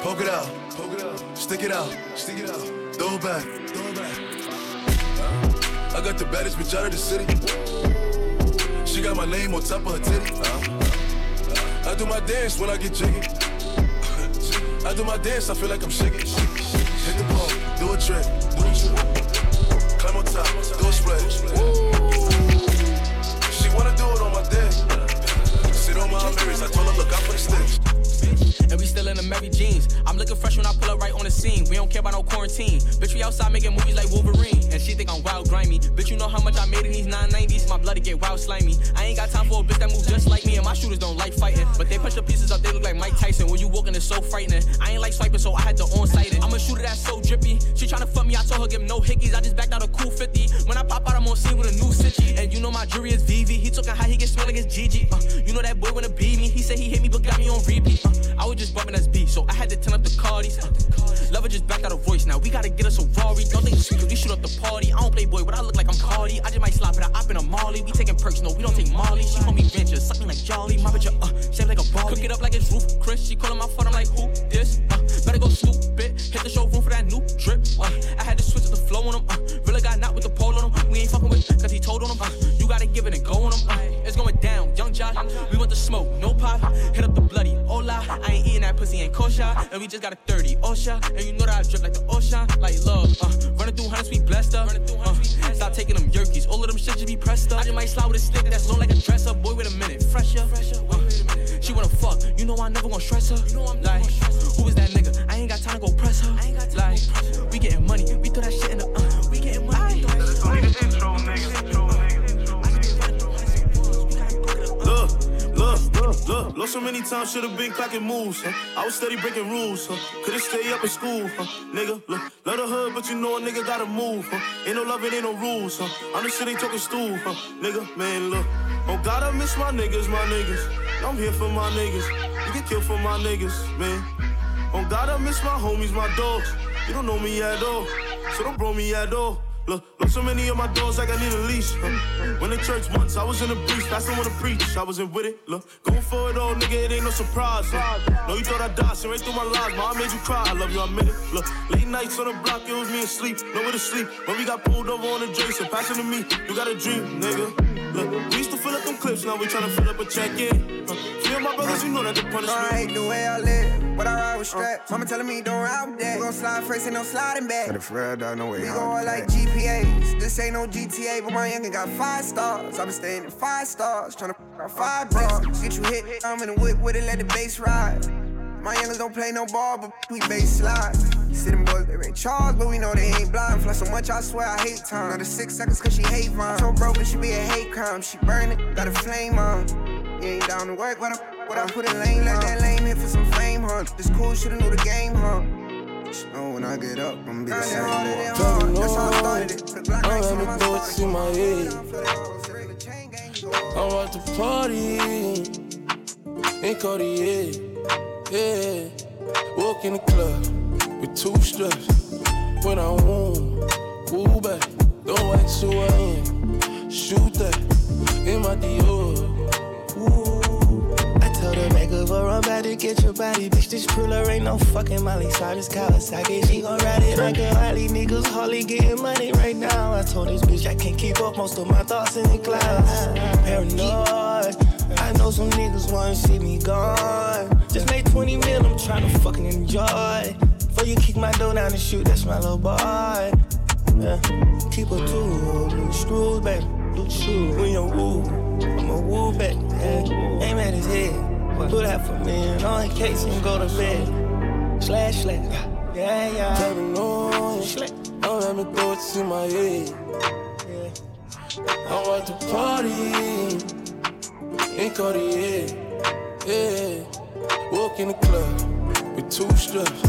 Poke it out. Poke it out. Stick it out. Stick it out. Throw back. Throw it back. I got the baddest bitch out of the city. She got my name on top of her titty. I do my dance when I get jiggy. I do my dance, I feel like I'm shaking. Hit the ball, do a trick. Climb on top, do a split. Every jeans. I'm looking fresh when I pull up right on the scene. We don't care about no quarantine. Bitch, we outside making movies like Wolverine. And she think I'm wild grimy. Bitch, you know how much I made in these 990s. My bloody get wild slimy. I ain't got time for a bitch that move just like me. And my shooters don't like fighting. But they punch the pieces up, they look like Mike Tyson. When you walking, it's so frightening. I ain't like swiping, so I had to on site it. I'm a shooter that's so drippy. She tryna fuck me, I told her give no hickeys. I just backed out a cool 50. When I pop out, I'm on scene with a new city. And you know my jury is VV. He talking how he get smell like it's GG. Uh, you know that boy wanna be me. He said he hit me, but got me on repeat. Uh, I was just bumping as B, so I had to turn up the Cardis. Lover just backed out a voice. Now we gotta get us a Rari. Don't think sweet, we shoot up the party. I don't play boy, but I look like I'm Cardi. I just might slap it, I op in a Molly. We taking perks, no, we don't take Molly. She call me Venture, suck me like Jolly. My bitch, uh, shaped like a ball. Cook it up like it's roof, Chris. She calling my phone, I'm like, who this? Uh, better go stupid. Hit the showroom for that new drip. Uh, I had to switch up the flow on him. Uh, really got knocked with the pole cause he told on him. Uh, you gotta give it and go on him. Uh, it's going down, young Josh. We want the smoke, no pop. Hit up the bloody hola. I ain't eating that pussy, ain't kosher. And we just got a 30 OSHA. And you know that I drip like the ocean, like love. Uh, running through hundreds, we blessed up. Uh, stop taking them yerkies. All of them shit just be pressed up. I just might slide with a stick that's long like a dresser. Boy, wait a minute, fresher. Uh, she wanna fuck, you know I never gonna stress her. Like, who is that nigga? I ain't got time to go press her. Like, we getting money, we throw that shit in the. So many times should've been clocking moves, huh? I was steady breaking rules, huh? Could've stay up in school, huh? Nigga, look, love the hood, but you know a nigga gotta move, huh? Ain't no love, ain't no rules, huh? I'm shit ain't talking stool, huh? Nigga, man, look. Oh God, I miss my niggas, my niggas. I'm here for my niggas. You get killed for my niggas, man. Oh God, I miss my homies, my dogs. You don't know me at all, so don't bro me at all. Look, look, so many of my dogs like I need a leash. Huh? When in church once, I was in the breach, the one to preach. I wasn't with it. Look, going for it all, nigga, it ain't no surprise. Huh? No, you thought I died, so right through my lies, I made you cry. I love you, I meant it. Look, late nights on the block, it was me asleep, nowhere to sleep. When we got pulled over on the Jason, passing to me, you got a dream, nigga. Look, we used to fill up them clips, now we tryna fill up a check in. Huh? Feel my brothers, you know that the punishment. I hate the way I live, but I ride with uh, straps. Mama telling me don't ride with that. We gon' slide first, ain't no sliding back. But if Fred died, no way. We how going I'm like back. GPAs. This ain't no GTA, but my youngin' got five stars. I been staying in five stars, tryna out five bras. Get you hit, I'm in the whip with it, let the bass ride. My youngins don't play no ball, but we bass slide. See them boys, they ain't Charles, but we know they ain't blind. Fly so much, I swear I hate time. Another six seconds, cause she hate mine. So broke, it should be a hate crime. She burn it, got a flame on. You ain't down to work, what I, what I put in lane, let that lane hit for some fame, huh? This cool, shoulda knew the game, huh? Just know when I get up, I'ma be the same. harder than boy. hard, that's how I started it. Put black I on my the thoughts in my head. I'm at the party in Cartier, yeah. Walk in the club with two straps. When I want, pull back. Don't ask who I am. Shoot that in my Dior. I told her make up for I'm about to get your body. Bitch, this Prula ain't no fucking Molly Cyrus Kawasaki. She gon' ride it like a Harley. Niggas hardly getting money right now. I told this bitch I can't keep up most of my thoughts in the clouds. Paranoid. I know some niggas wanna see me gone. Just made 20 mil, I'm tryna fucking enjoy. Before you kick my door down and shoot, that's my little boy. Yeah. Keep a the screws, baby. Do shoes when you woo. I'ma woo back, yeah. Aim at his head. Do that for me, and in case you go to bed. Slash, slash. Yeah, yeah. Paranoid. Don't have me thoughts in my head. I'm at the party in Cartier, yeah. Walk in the club with two straps.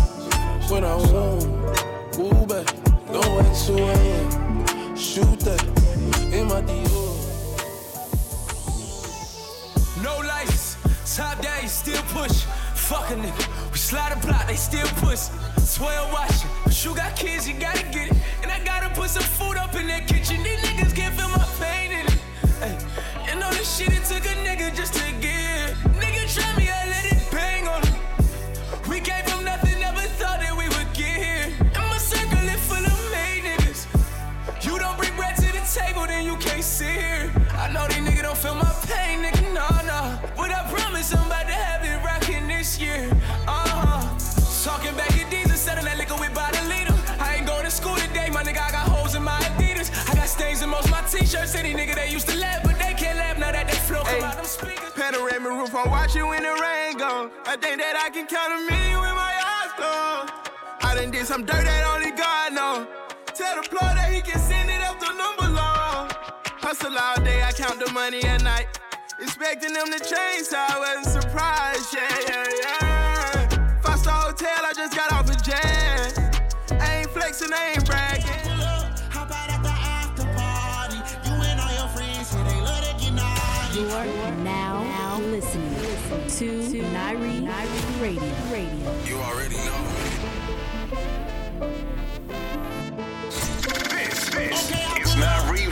When I want, pull back. Don't ask who am. Shoot that in my Dior. No lights, top days, still push. Fuck a nigga, we slide a block, they still push. Swear watching, but you got kids, you gotta get it. And I gotta put some food up in that kitchen. In most of my t-shirts. Any nigga they used to laugh, but they can't laugh now that they flow come out them speakers. Panoramic roof, I watch you when the rain gone. I think that I can count a million with my store. I done did some dirt that only God know. Tell the plug that he can send it up the number long. Hustle all day, I count the money at night. Expecting them to change, so I wasn't surprised. Yeah, yeah, yeah. To Nyree Radio. Radio. You already know. This, this is Nyree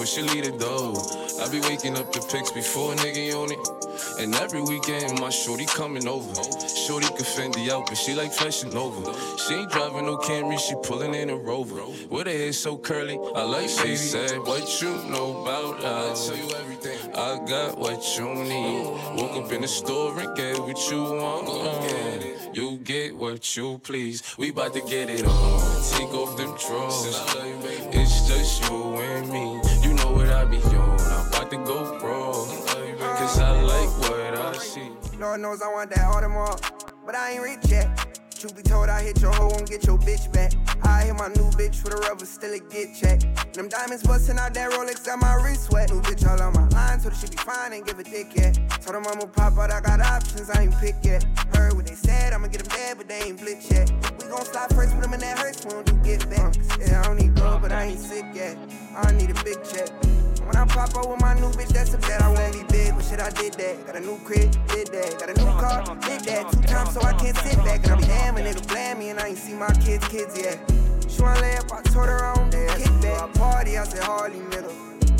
nigga before she leave the door. I be waking up the pics before a nigga on it. And every weekend my shorty coming over. Shorty can Fendi out, but she like fashion over. She ain't driving no Camry, she pulling in a Rover. With her hair so curly, I like she said, what you know about us? I tell you everything. I got what you need. Woke up in the store and get what you want. You get what you please. We bout to get it on. Take off them drawers. It's just you and me. I be on. I'm about to go raw. Cause I like what I see. Lord knows I want that Audemars, but I ain't rich yet. Truth be told, I hit your hoe, won't get your bitch back. I hit my new bitch with a rubber, still a get check. Them diamonds busting out that Rolex, got my wrist wet. New bitch all on my line, so the shit be fine, ain't give a dick yet. Told them I'ma pop out, I got options, I ain't pick yet. Heard what they said, I'ma get them dead, but they ain't blitz yet. We gon' slide first with them and that hurts, we don't do get back. Yeah, I don't need gold, but I ain't sick yet. I need a big check. When I pop out with my new bitch, that's a bet. I won't be big, but shit, I did that. Got a new crib, did that. Got a new car, did that. Two times, so I can't sit back. And I be damn, a nigga blame me, and I ain't see my kids' kids yet. She wanna lay up, I told her I don't kick back. I party, I said hardly middle.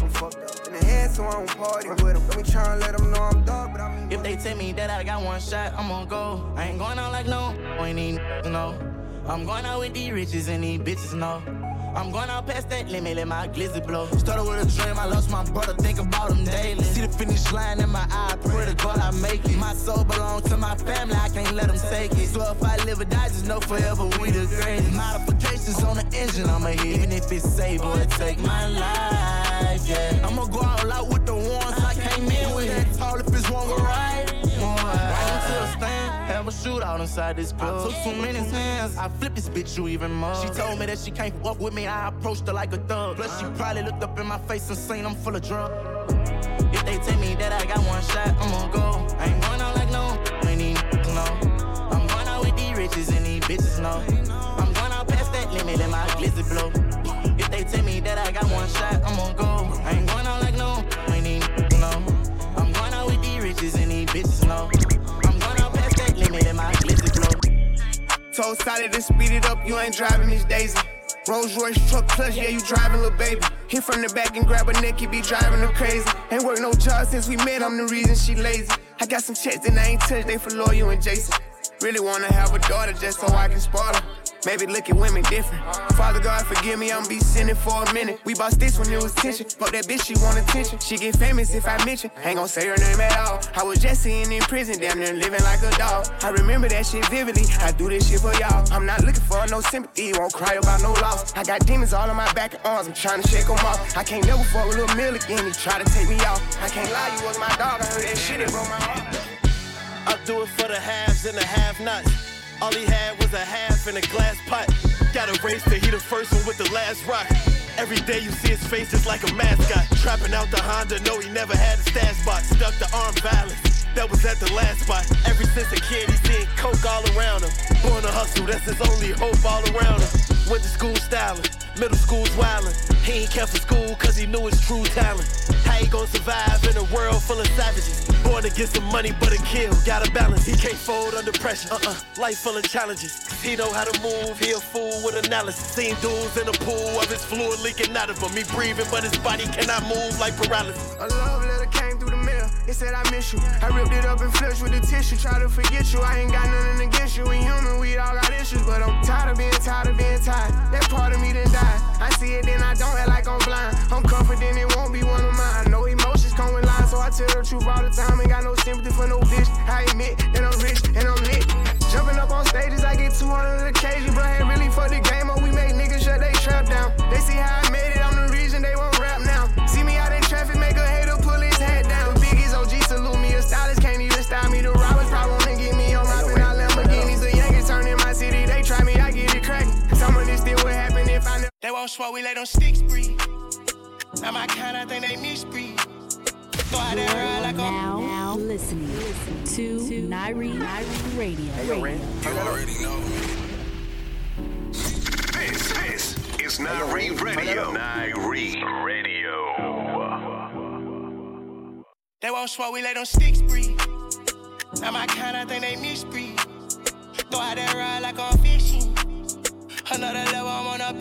I'm fucked up in the head, so I don't party with them. Let me try and let them know I'm dog, but I mean. If they tell me that I got one shot, I'm gonna go. I ain't going out like no, ain't need to know. I'm going out with these riches and these bitches know. I'm going out past that limit, let my glizzy blow. Started with a dream, I lost my brother, think about him daily. See the finish line in my eye, pray to God I make it. My soul belongs to my family, I can't let them take it. So if I live or die, just know forever we the greatest. Modifications on the engine, I'ma hit. Even if it's or it take my life, yeah. I'ma go all out with the ones I came in with. Tall if it's one go right. Have a shootout inside this club. I took too many hands, I flipped this bitch you even more. She told me that she can't fuck with me, I approached her like a thug. Plus she probably looked up in my face and seen I'm full of drugs. If they tell me that I got one shot, I'ma go. I ain't going out like no, ain't even know. I'm going out with these riches and these bitches know. I'm going out past that limit, let my glizzy blow. If they tell me that I got one shot, I'ma go. I ain't Told solid to speed it up, you ain't driving Miss Daisy. Rolls Royce truck plus, yeah, you driving, little baby. Hit from the back and grab a neck, you be driving her crazy. Ain't work no job since we met, I'm the reason she lazy. I got some checks and I ain't touched, they for loyal and Jason. Really wanna have a daughter just so I can spoil her. Maybe look at women different. Father God, forgive me, I'm be sinning for a minute. We bought this when it was tension. Fuck that bitch, she want attention. She get famous if I mention. Ain't gon' say her name at all. I was just seeing in prison, damn near living like a dog. I remember that shit vividly. I do this shit for y'all. I'm not looking for no sympathy, won't cry about no loss. I got demons all on my back and arms, I'm trying to shake them off. I can't never fuck with little Mill again, he try to take me off. I can't lie, you was my dog, I heard that shit, it broke my heart. I do it for the halves and the half nots. All he had was a half in a glass pot. Got a race to he the first one with the last rock. Every day you see his face just like a mascot. Trapping out the Honda, no, he never had a stash box. Stuck the arm violence. That was at the last spot. Ever since a kid, he seen coke all around him. Born to hustle, that's his only hope all around him. Went to school styling, middle school's wildin'. He ain't kept for school cause he knew his true talent. How he gonna survive in a world full of savages? Born to get some money, but a kill, gotta balance. He can't fold under pressure. Uh-uh, life full of challenges. He know how to move, he a fool with analysis. Seen dudes in a pool of his fluid leaking out of him. He breathing, but his body cannot move like paralysis. A love letter came through the. It said I miss you. I ripped it up and flushed with the tissue. Try to forget you. I ain't got nothing against you. We human, we all got issues, but I'm tired of being tired of being tired. That part of me done died. I see it, then I don't act like I'm blind. I'm confident it won't be one of mine. No emotions come in line, so I tell the truth all the time. Ain't got no sympathy for no bitch. I admit that I'm rich and I'm lit. Jumping up on stages, I get 200 occasion, but ain't really for the game. Or we make niggas shut they trap down. They see how They won't smoke, we let them sticks breathe. Now my kind, I think they misbreathe. Throw out that ride like a. Now, now listening to, to Nyree, Nyree Radio. You already know. This, this is Nyree Radio. Nyree Radio. They won't smoke, we let them sticks breathe. Now my kind, I think they misbreathe. Throw out that ride like I'm fishing. Another level, I'm on a.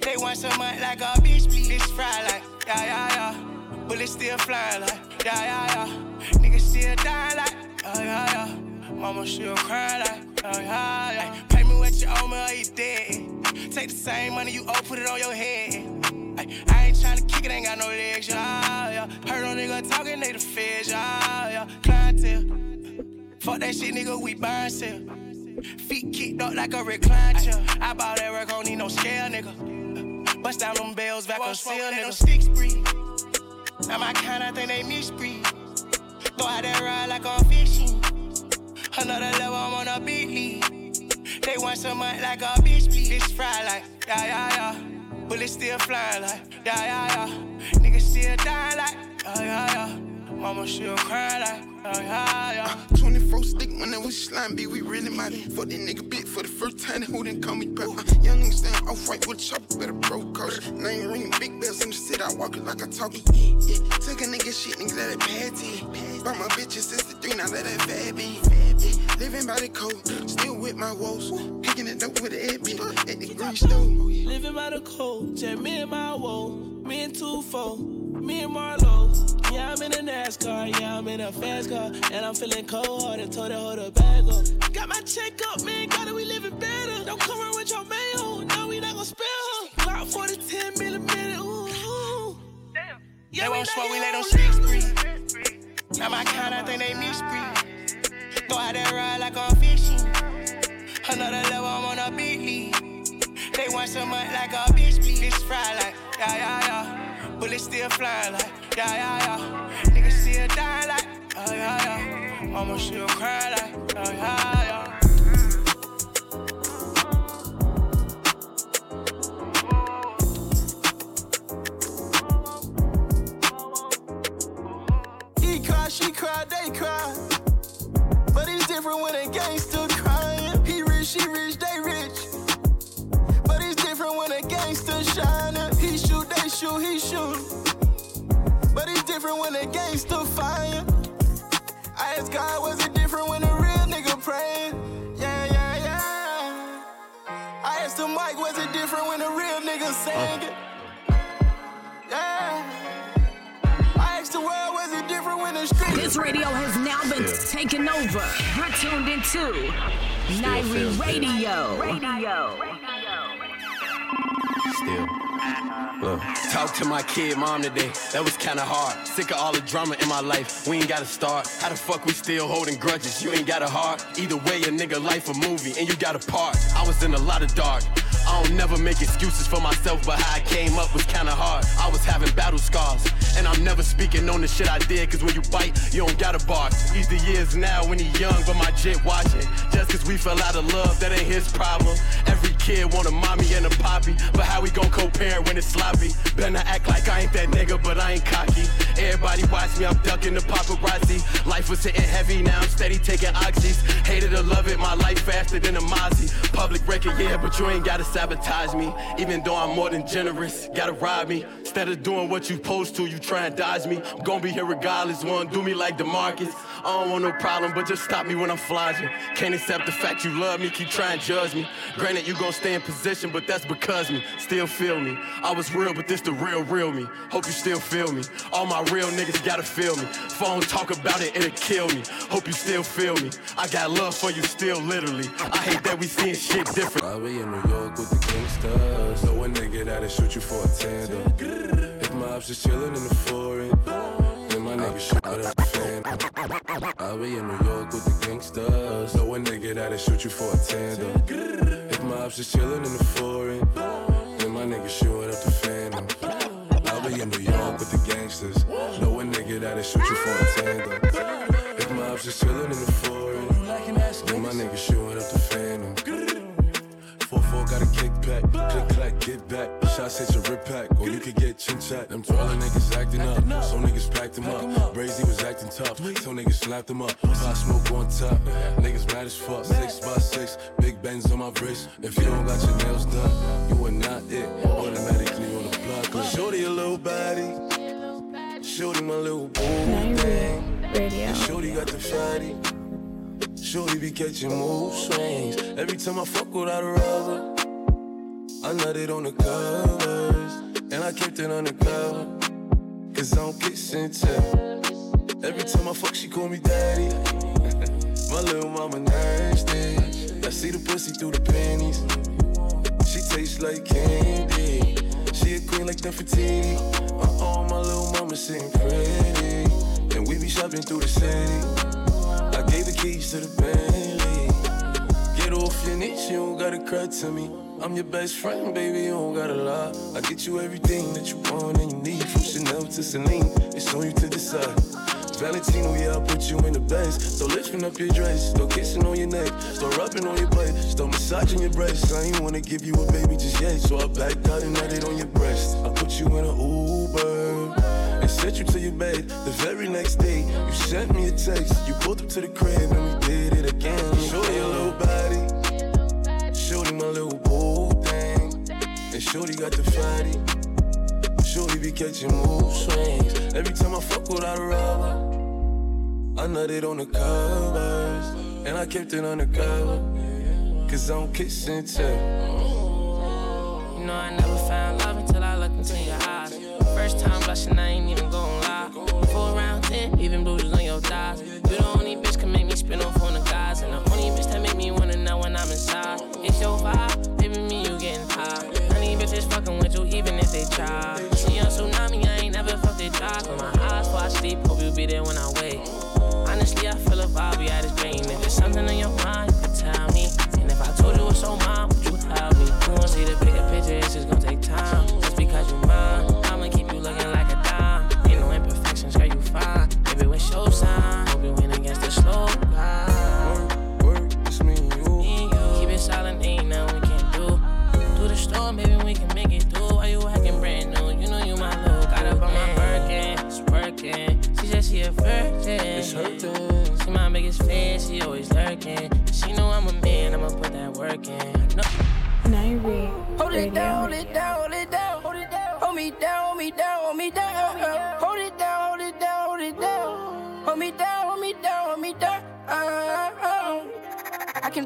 They want some money like a beach, please. It's fry like, yeah, yeah, yeah. Bullets still flying like, yeah, yeah, yeah. Niggas still dying like, yeah, yeah, yeah. Mama still crying like, yeah, yeah, yeah. Pay me what you owe me or you dead. Take the same money you owe, put it on your head. I ain't tryna kick it, ain't got no legs, yeah, yeah. Heard no nigga talking, they the feds, yeah, yeah. Clientele. Fuck that shit, nigga, we buy and sell. Feet kicked up like a recline chair. I bought that work, don't need no scale, nigga. Bust down them bells, back on seal, nigga. Sticks breathe. Now my kind, I think they misbreathe. Throw out that ride like I'm fishing. Another level, I'm on a big league. They want some money like a bitch, please. Bitch fry like, yeah, yeah, yeah. Bullets still flying like, yeah, yeah, yeah. Niggas still dying like, yeah, yeah, yeah. Mama still crying like, yeah, yeah, yeah. 24 stick when it was slime, B, we really might Fuck that nigga big for the first time, who didn't call me pep. Young niggas stand off right with a chopper, better bro coach. Name ring, big bells in the city, I walk it like I talk it. Yeah, took a nigga shit, niggas let it patty. Brought my bitches 63, now let that fat be. Living by the code, still with my woes. Picking it up with the head bitch at the green stove. Living by the code, just me and my woe. Me and two four, me and Marlo. Yeah, I'm in a NASCAR, yeah, I'm in a fast car. And I'm feeling cold hearted, told her hold her bag up. Got my check up, man, got it, we living better. Don't come around with your mayo, no, we not gonna spell her. Glock 40, 10 millimeter, ooh. ooh. Damn. Yeah, they won't smoke, we let them sticks breathe. Now my kind, I think they misbreathe. Throw out that ride like I'm fishing. Another level, I'm on a big league. They want some money like a bitch, please. Bitch fried like, yeah, yeah, yeah. Bullets still flying like, yeah, yeah, yeah. Niggas still dying like, yeah, yeah, yeah. Mama still crying like, yeah, yeah, yeah. He cry, she cry, they cry. But it's different when a gangster crying. He rich, she rich, they rich. But it's different when a gangster shining. He shoot, they shoot, he shoot. But it's different when a gangster fire. I ask God, was it different when a real nigga praying? Yeah, yeah, yeah. I asked the mic, was it different when a real nigga sang it? Yeah. I asked the world, was it different when the street? This radio has now been taken over. You're tuned into Nyree Radio. Radio. Still. Look, talk to my kid mom today. That was kinda hard. Sick of all the drama in my life. We ain't gotta start. How the fuck we still holding grudges? You ain't got a heart. Either way, a nigga life a movie and you got a part. I was in a lot of dark. I don't never make excuses for myself, but how I came up was kinda hard. I was having battle scars, and I'm never speaking on the shit I did, cause when you bite, you don't gotta bark. He's the years now when he young, but my jit watching. Just cause we fell out of love, that ain't his problem. Every kid want a mommy and a poppy, but how we gon' co-parent when it's sloppy? Better act like I ain't that nigga, but I ain't cocky. Everybody watch me, I'm ducking the paparazzi. Life was hitting heavy, now I'm steady taking oxys. Hated to love it, my life faster than a Mozzie. Public record, yeah, but you ain't gotta sabotage me. Even though I'm more than generous, gotta rob me. Instead of doing what you supposed to, you try and dodge me. I'm gonna be here regardless, wanna do me like DeMarcus. I don't want no problem, but just stop me when I'm flogging. Can't accept the fact you love me, keep trying to judge me. Granted, you gon' stay in position, but that's because me. Still feel me. I was real, but this the real, real me. Hope you still feel me. All my real niggas gotta feel me. Phone talk about it, it'll kill me. Hope you still feel me. I got love for you still, literally. I hate that we seeing shit different. I'll be in New York with the gangsters. Know a nigga that'll shoot you for a tandem. If my ops just chillin' in the foreign, nigga shoot up fan. I'll be in New York with the gangsters. Know a nigga that'll shoot you for a tandem. If my ops just chillin' in the foreign, then my nigga shoot up the phantom. I'll be in New York with the gangsters. Know a nigga that'll shoot you for a tandem. If my ops just chillin' in the foreign, then my nigga shoot up the phantom. 4-4 got a kickback, click clack, get back. Shots hit your rip pack, or you could get chin chat. Them twirling niggas acting up, some niggas packed them up. Brazy was acting tough, some niggas slapped them up. Pop smoke on top, niggas mad as fuck. Six by six, big bends on my wrist. If you don't got your nails done, you are not it. Automatically on the block. Cause shorty a little body, shorty my little boo. Shorty got the fatty. Shorty be catching mood swings. Every time I fuck without a rubber, I nutted on the covers. And I kept it undercover. Cause I don't kiss and tell. Every time I fuck, she call me daddy. My little mama nasty. I see the pussy through the panties. She tastes like candy. She a queen like Nefertiti. Uh-oh, my little mama sitting pretty. And we be shopping through the city. Keys to the Bentley. Get off your knees, you don't gotta cry to me. I'm your best friend, baby, you don't gotta lie. I get you everything that you want and you need. From Chanel to Celine, it's on you to decide. Valentino, yeah, I put you in the best. So lifting up your dress, start kissing on your neck, start rubbing on your butt, start massaging your breasts. I ain't wanna give you a baby just yet, so I backed out and nutted on your breast. I put you in an Uber sent you to your bed. The very next day, you sent me a text. You pulled up to the crib and we did it again. Show your little body, shorty my little boo thing, and shorty got the fatty. Shorty be catching mood swings. Every time I fuck without a rubber, I nutted on the covers, and I kept it undercover. Cause I don't kiss and tell. You know I never found love until I looked into your eyes. First time blushing, I ain't even even bruises on your thighs. You the only bitch can make me spin off on the guys, and the only bitch that make me wanna know when I'm inside. It's your vibe, baby, me you getting high. Honey bitches fucking with you even if they try. See on tsunami, I ain't never felt it dry. Close my eyes before I sleep, hope you be there when I wake. Honestly, I feel a vibe, we at this brain. If there's something on your mind, you can tell me. And if I told you it's so mine, would you help me? You won't see the bigger picture, it's just gonna take time.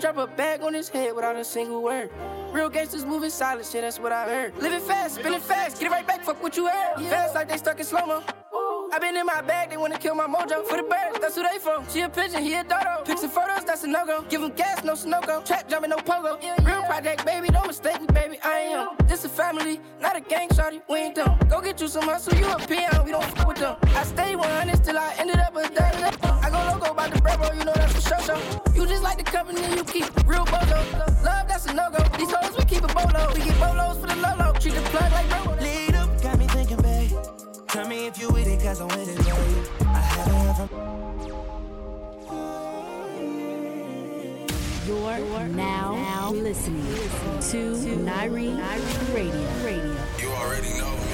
Drop a bag on his head without a single word. Real gangsters moving silent, shit, that's what I heard. Living fast, spinning fast, get it right back, fuck what you heard. Fast like they stuck in slow mo. I been in my bag, they wanna kill my mojo. For the birds, that's who they from. She a pigeon, he a dodo. Pics and photos, that's a no go. Give him gas, no sunoco. Trap jumping, no pogo. Real project, baby, don't mistake me, baby, I am. This a family, not a gang, shorty, we ain't dumb. Go get you some hustle, you a peon, we don't fuck with them. I stay 100 till I ended up a day. I go loco about the bravo, you know that's for sure, so. You just like the company you keep, real bozo. Love, that's a no go. These hoes, we keep a bolo. We get bolos for the lolo. Treat the plug like bro. Lead up, got me thinking, babe. Tell me if you with it, cause I'm with it, babe. I haven't heard from. You're now, now listening, to, Nyree Radio. Radio. You already know.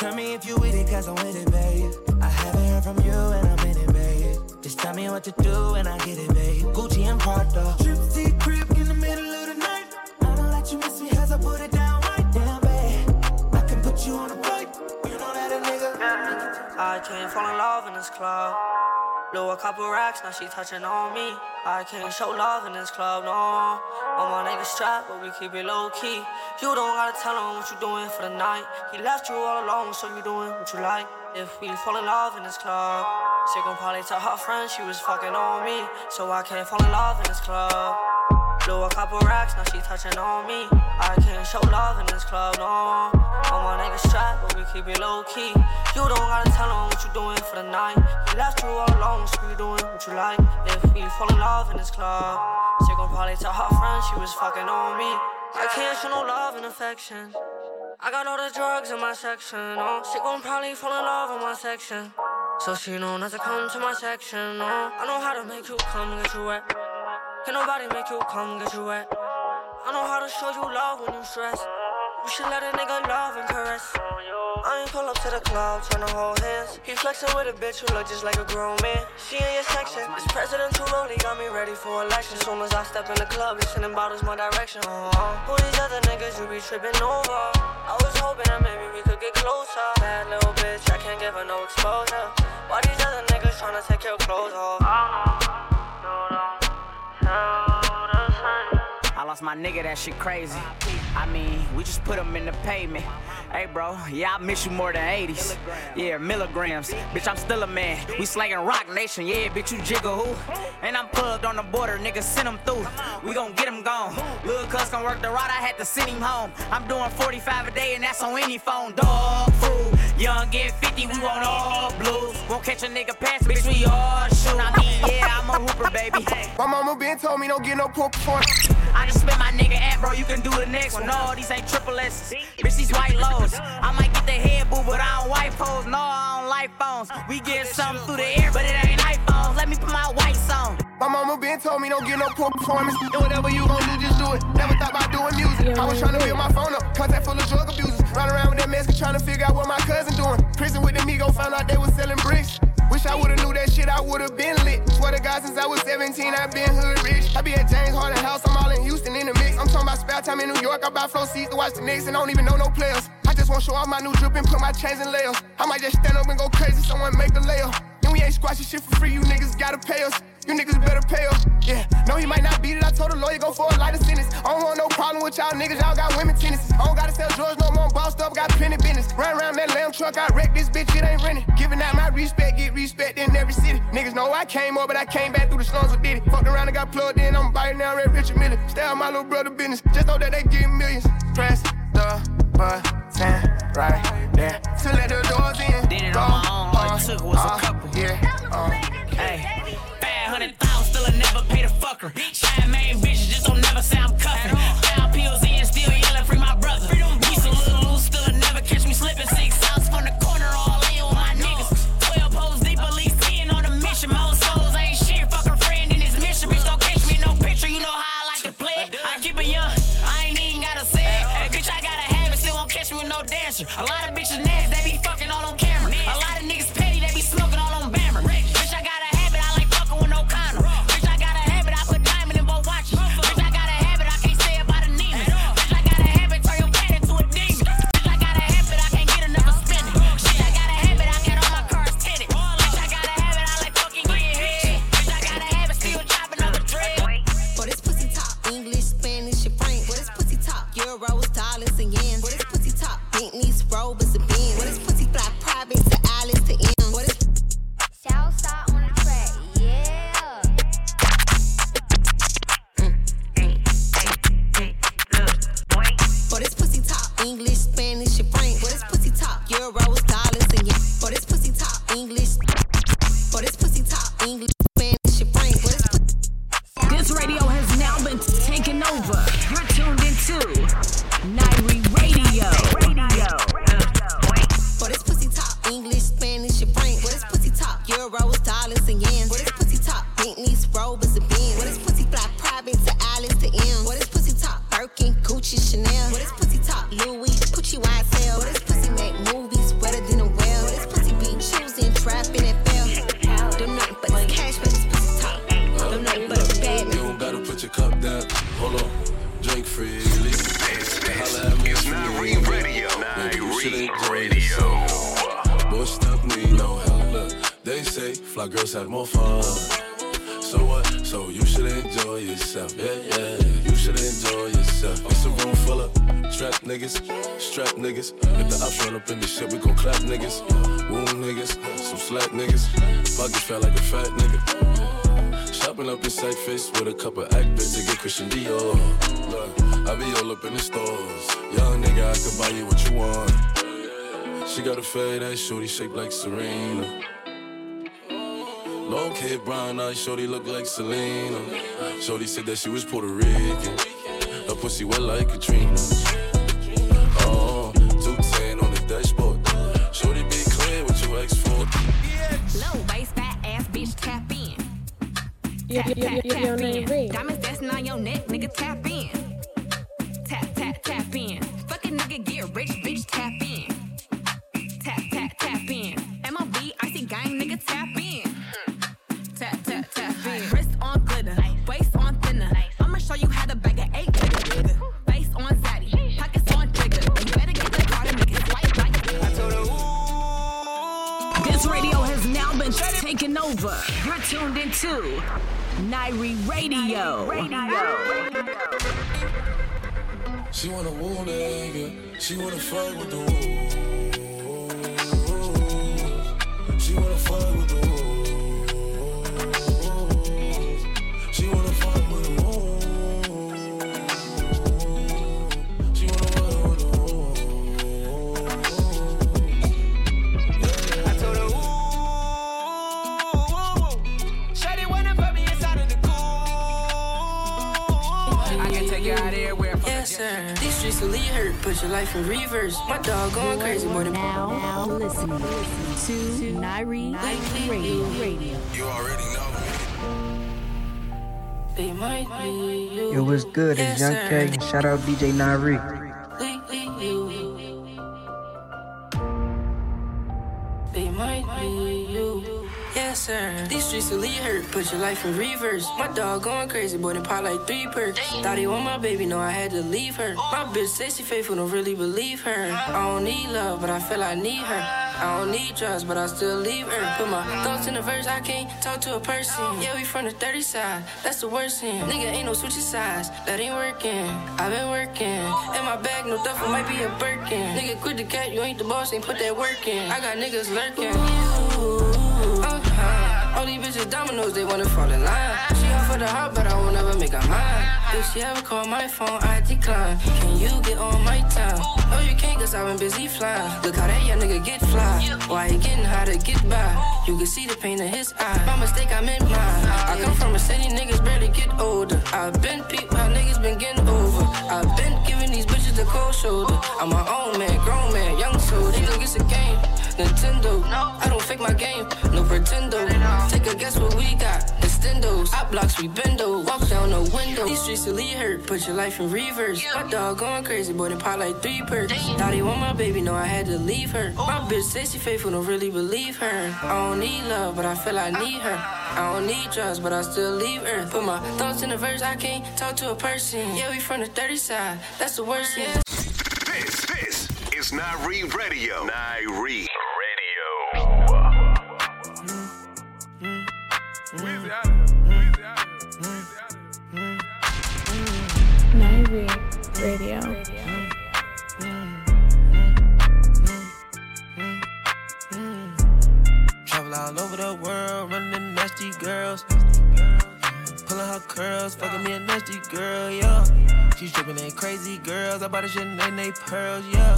Tell me if you with it, cause I'm with it, babe. I haven't heard from you and I'm in it, babe. Just tell me what to do and I get it, babe. Gucci and Prada. Trip crib in the middle of the night. I don't let you miss me as I put it down right down, babe. I can put you on a flight. You know that a nigga. I can't fall in love in this club. Blew a couple racks, now she touching on me. I can't show love in this club, no. All my niggas strapped, but we keep it low key. You don't gotta tell him what you doing for the night. He left you all alone, so you doing what you like. If we fall in love in this club, she gon' probably tell her friends she was fucking on me. So I can't fall in love in this club. Blew a couple racks, now she touching on me. I can't show love in this club, no. Keep it low key. You don't gotta tell him what you're doing for the night. He left you all alone, so you doing what you like. If we fall in love in this club, she gon' probably tell her friend she was fucking on me. I can't show no love and affection. I got all the drugs in my section. Oh, she gon' probably fall in love in my section. So she know not to come to my section. Oh, I know how to make you come get you wet. Can nobody make you come get you wet? I know how to show you love when you stress. You should let a nigga love and caress. I ain't pull up to the club, tryna hold hands. He flexing with a bitch who look just like a grown man. She in your section. This presidential role, he got me ready for election. Soon as I step in the club, they sending bottles my direction. Uh-huh. Who these other niggas you be tripping over? I was hoping that maybe we could get closer. Bad little bitch, I can't give her no exposure. Why these other niggas tryna take your clothes off? Lost my nigga, that shit crazy. I mean, we just put him in the pavement. Hey, bro, yeah, I miss you more than 80s. Yeah, milligrams. Bitch, I'm still a man. We slanging Rock Nation. Yeah, bitch, you jiggle who? And I'm plugged on the border, nigga, send him through. We gon' get him gone. Lil' cuz gon' work the ride, I had to send him home. I'm doing 45 a day, and that's on any phone. Dog food. Young get 50, we want all blues. Won't catch a nigga pass, bitch, we all shoot. I mean, yeah, I'm a hooper, baby. My mama been told me don't get no poor performance. I just spit my nigga at, bro. You can do the next one. No, these ain't triple S's. Bitch, these white lows. I might get the head boo, but I don't white pose. No, I don't like phones. We get something through the air, but it ain't iPhones. Let me put my whites on. My mama been told me don't get no poor performance. And whatever you gon' do, just do it. Never thought about doing music. I was trying to build my phone up. Contact full of drug abusers. Run around with that mask trying to figure out what my cousin doing. Prison with the Migo found out they was selling bricks. Wish I would've knew that shit, I would've been lit. Swear to God, since I was 17, I been hood rich. I be at James Harden House, I'm all in Houston in the mix. I'm talking about spare time in New York, I buy flow seats to watch the Knicks and I don't even know no players. I just wanna show off my new drip and put my chains in layers. I might just stand up and go crazy, someone make a layup. And we ain't squashing shit for free, you niggas gotta pay us. You niggas better pay up. Yeah, no, he might not beat it. I told the lawyer go for a lighter sentence. I don't want no problem with y'all niggas. Y'all got women tennis. I don't gotta sell drugs no more. I'm bossed up, got business. Run around that lamb truck, I wreck this bitch. It ain't renting. Giving out my respect, get respect in every city. Niggas know I came up, but I came back through the slums with Diddy. Fucked around and got plugged in. I'm biting down Red Richard Mille. Stay out my little brother business. Just know that they getting millions. Press the button right there to let the doors in. Did it on my own. All it took was a couple. Yeah. Uh, Hey, 500,000 still I never pay the fucker. Five main Maybe you should enjoy yourself. Boy, stop need no help. Look, they say fly girls have more fun. So what? So you should enjoy yourself. Yeah, yeah. You should enjoy yourself. It's a room full of trap niggas, strap niggas. If the ops run up in this shit, we gon' clap niggas. Wound niggas, some slack niggas. Pockets fat like a fat nigga. Shopping up in sight face with a couple actors to get Christian Dior. Look, I be all up in the stores. Young nigga, I can buy you what you want. She got a fade ass shorty shaped like Serena. Long hair, brown eyes, shorty look like Selena. Shorty said that she was Puerto Rican. Her pussy wet like Katrina. Uh-uh, oh, 210 on the dashboard. Shorty be clear with your ex for. Low waist, fat ass bitch, tap in. Your, Tap, your, tap, your, your tap in. Diamonds dancing on your neck, nigga, tap in. Tap, tap, tap in. Fuck a nigga, get rich, bitch, tap in. Tap, tap, tap in. MOB, icy gang, nigga, tap in. Tap, tap, tap in. Wrist on glitter, waist on thinner. I'ma show you how to bag an eight figure nigga. Face on zaddy, pockets on trigger. You better get the card and make it swipe like This radio has now been taken over. You're tuned into Nyree Radio. She wanna woo nigga. She wanna fight with the woo. Put your life in reverse. My dog going crazy, boy. Now, now listening to Nyree Radio. Radio. You already know. They might be you. Yo, good? It's Young. K. Shout out DJ Nyree. They might be you. Yes, sir. These streets will leave hurt. Put your life in reverse. My dog going crazy, boy. They pop like three perks. Thought he want my baby, no, I had to leave her. My bitch say she faithful, don't really believe her. I don't need love, but I feel I need her. I don't need trust, but I still leave her. Put my thoughts in the verse, I can't talk to a person. Yeah, we from the 30 side, that's the worst thing. Nigga, ain't no switching sides, that ain't working. i been working. In my bag, no duffel, might be a Birkin. Nigga, quit the cat, you ain't the boss, ain't put that work in. I got niggas lurking. Bitches dominoes, they wanna fall in line. She off for the heart, but I won't ever make her mine. If she ever call my phone, I decline. Can you get on my time? No, you can't, cause I've been busy flying. Look how that young nigga get fly. Why he getting how to get by? You can see the pain in his eye. My mistake, I meant mine. I come from a city, niggas barely get older. I've been peep how niggas been getting over. I've been giving these bitches the cold shoulder. I'm my own man, grown man, young soldier. Think it's a game. Nintendo. I don't fake my game, no pretendo. Take a guess what we got. Extendos, I blocks we bendo. Walk down the window. These streets will leave hurt. Put your life in reverse. My dog going crazy, boy. They pop like three perks. Thought he want my baby, no, I had to leave her. My bitch say she faithful, don't really believe her. I don't need love, but I feel I need her. I don't need trust, but I still leave her. Put my thoughts in the verse, I can't talk to a person. Yeah, we from the 30 side. That's the worst thing. It's Nyree Radio. Nyree Radio. Nyree Radio. Travel all over the world, running nasty girls her curls. Fucking me a nasty girl, yeah. She's dripping in crazy girls. I bought a shit and they pearls, yeah.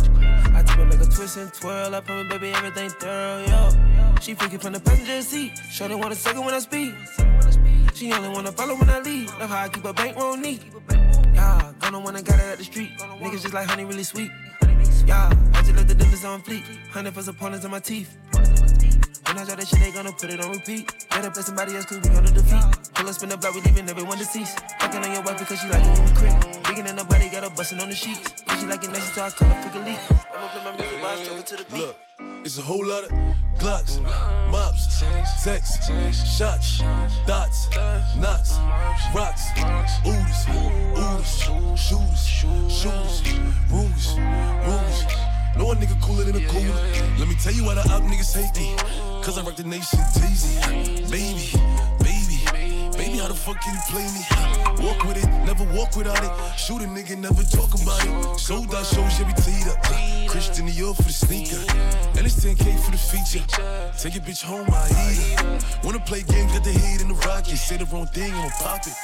I tip like a twist and twirl. I my baby, everything thorough, yeah. She freaking from the passenger seat. Sure don't want a second when I speak. She only wanna follow when I leave. Love how I keep a bankroll neat. Yeah, gonna wanna got it at the street. Niggas just like honey, really sweet. Yeah, I just let the difference on fleek. Hundred for opponents in my teeth. When I drop that shit, they gonna put it on repeat. Better play somebody else, cause we gonna defeat. Pull up, spin the block, we leaving everyone deceased. Fucking on your wife because she like it in the crib. Bigger than nobody, got her bustin' on the sheets. And she like it nice, so I call her freak elite. I'ma play my music while I struggle to the beat. Look, it's a whole lot of Glocks, mops, sex, shots, dots, knots, rocks, oodles, oodles, shooters, shooters, rumors, rumors. No one nigga cooler than a cooler. Let me tell you why the op niggas hate me. Cause I rock the nation teasy. Baby, baby, baby, how the fuck can you play me? Walk with it, never walk without it. Shoot a nigga, never talk about it. Sold out shows, yeah, we teed up. Christian Dior for the sneaker. And it's 10K for the feature. Take your bitch home, I eat her. Wanna play games, got the heat in the rocket. Say the wrong thing, I'ma pop it.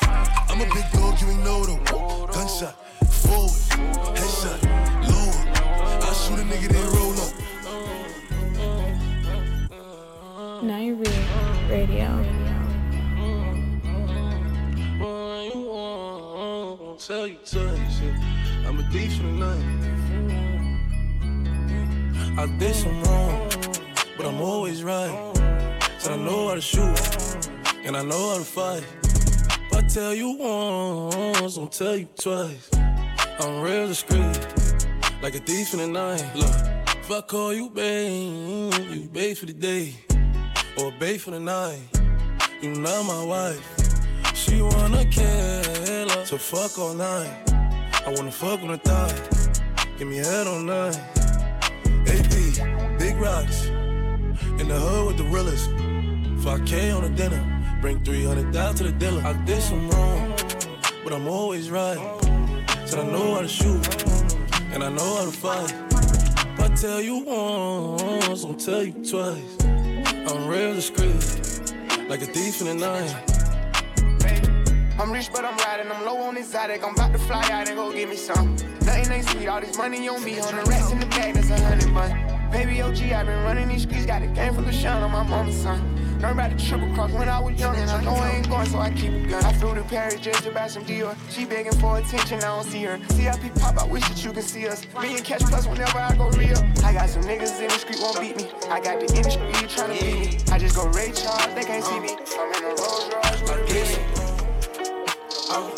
I'm a big dog, you ain't know though. Gunshot, forward, headshot, lower. I shoot a nigga, then roll up. Nyree Radio. Tell you, tell shit. I'm a thief for the night. I did some wrong, but I'm always right. So I know how to shoot, and I know how to fight. If I tell you once, I'll tell you twice. I'm real discreet, like a thief in the night. Look, if I call you babe, you babe for the day, or babe for the night. You not my wife. She wanna her, so fuck all night. I wanna fuck on the thigh, give me head all night. AP, big rocks. In the hood with the realest. 5K on the dinner. Bring 300 down to the dealer. I did some wrong, but I'm always right. Said I know how to shoot, and I know how to fight. If I tell you once, I'll tell you twice. I'm real discreet, like a thief in the night. I'm rich, but I'm riding. I'm low on Zydeco. I'm about to fly out and go get me some. Nothing ain't sweet. All this money on me. On the racks in the bag, that's a hundred bun. Baby OG, i been running these streets. Got a game from the shine on my mama's son. Learned about the triple cross when I was young, and I know I ain't going, so I keep a gun. I flew to Paris just to buy some Dior. She begging for attention, I don't see her. CIP pop, I wish that you could see us. Me and Catch Plus whenever I go real. I got some niggas in the street won't beat me. I got the industry trying to beat me. I just go Ray Charles, they can't see me. I'm in a Rolls Royce. Oh,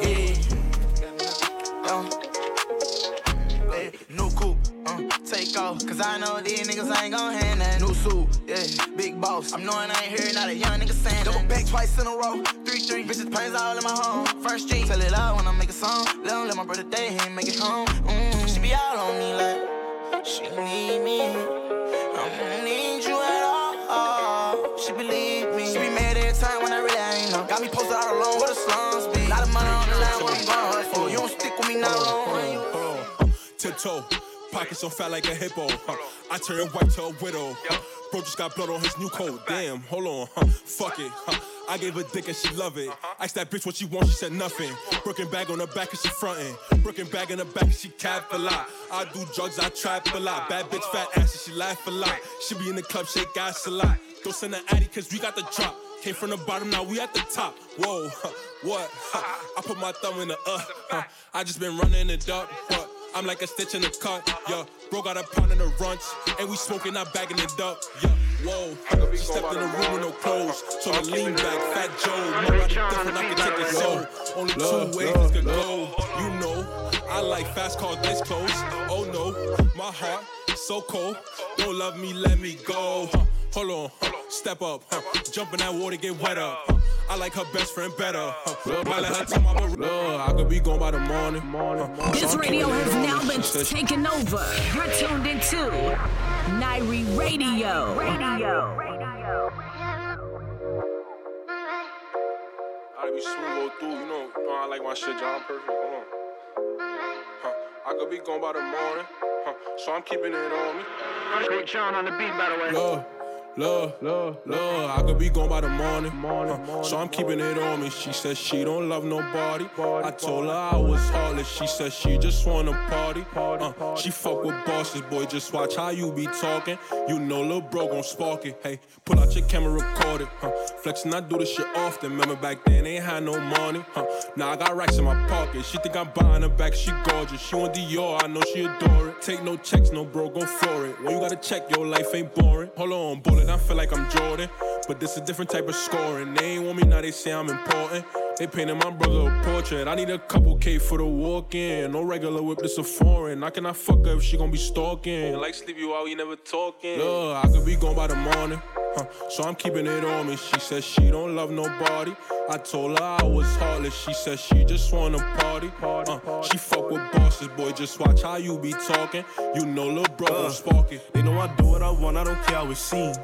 yeah. Oh. Hey, new coupe, uh, take off. Cause I know these niggas ain't gon' hand that. New suit, yeah, big boss. I'm knowing I ain't hearing not a young nigga saying Double back twice in a row. Three, three, bitches pains all in my home. First street, tell it out when I make a song. Let let my brother day, he make it home. Mm, she be all on me like, she need me. I don't need you at all. She believe Got me posted out alone where the slums be. Lot of money on the line, I'm going for. You don't stick with me now, oh, long. Oh, oh. Tiptoe, pockets so fat like a hippo. Huh. I turn white to a widow. Huh. Bro just got blood on his new coat. Damn, hold on. Huh. Fuck it. Huh. I gave a dick and she love it. Asked that bitch what she want, she said nothing. Brooklyn bag on her back and she frontin'. Brooklyn bag on her back and she cap a lot. I do drugs, I trap a lot. Bad bitch, fat ass, and she laugh a lot. She be in the club, shake ass a lot. Don't send her addy cause we got the drop. Came from the bottom, now we at the top. Whoa, huh, what? Huh, I put my thumb in the uh. Huh, I just been running it up. What? I'm like a stitch in the cut. Yeah, bro got a pound in the runch, and we smoking, not bagging it up. Yeah, whoa. She stepped in the room with no clothes, so I lean back, fat Joe. Nobody different, I can take it so. Only two ways this could go. You know, I like fast cars this close. Oh no, my heart so cold. Don't love me, let me go. Huh, Hold on, huh, step up, huh, jump in that water, get wet up. huh. I like her best friend better. Huh, might let her tell my bro- I could be gone by the morning. huh. This radio has now been taken over. You're tuned into Nyree Radio. Radio. I be smooth go through, you know, you know I like my shit, John Perfect. Hold on. Huh. I could be gone by the morning, huh. so I'm keeping it on me. Great John on the beat, by the way. Yo, Love, love, love. I could be gone by the morning. huh, So I'm keeping it on me. She said she don't love nobody. I told her I was heartless. She said she just wanna party. Uh, she fuck with bosses, boy. Just watch how you be talking. You know, lil' bro gon' spark it. Hey, pull out your camera, record it. Huh? Flexing, I do this shit often. Remember back then, ain't had no money. Huh? Now I got racks in my pocket. She think I'm buying her back. She gorgeous. She want Dior. I know she adore it. Take no checks, no bro, go for it. When you gotta check, your life ain't boring. Hold on, bullet. I feel like I'm Jordan. But this a different type of scoring. They ain't want me now, they say I'm important. They painted my brother a portrait. I need a couple K for the walk in. No regular whip, this a foreign. I cannot fuck her if she gon' be stalking. Like sleep you out, we never talking. Look, I could be gone by the morning. Huh. So I'm keeping it on me. She says she don't love nobody. I told her I was heartless. She says she just wanna party. Uh, she fuck with bosses, boy. Just watch how you be talking. You know, little brother spark it. They know I do what I want, I don't care how it's seen.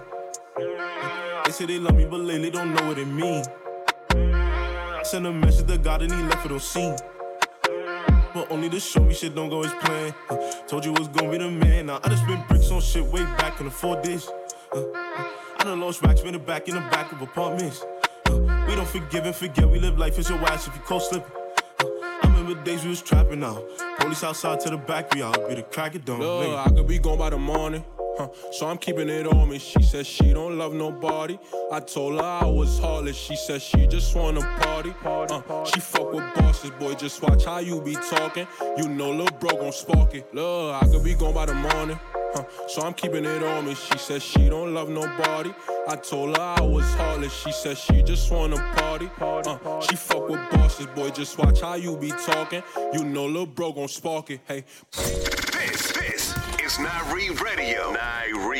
They say they love me, but lately don't know what it mean. Send a message to God and he left it on scene. But only to show me shit don't go as planned. Uh, told you was gonna be the man. Now I just spent bricks on shit way back in the four dish. Uh, I done lost racks, been the back in the back of apartments. Uh, we don't forgive and forget, we live life as your ass if you cold slipping. I remember days we was trapping out. Police outside to the back, we out. Be the crack it down. Look, I could be gone by the morning. Huh. So I'm keeping it on me. She says she don't love nobody. I told her I was heartless. She said she just wanna party. Uh, she fuck with bosses, boy. Just watch how you be talking. You know, little bro gon' spark it. Look, I could be gone by the morning. Huh. So I'm keeping it on me. She says she don't love nobody. I told her I was heartless. She said she just wanna party. Uh, she fuck with bosses, boy. Just watch how you be talking. You know, little bro gon' spark it. Hey. Nyree Radio. Nyree.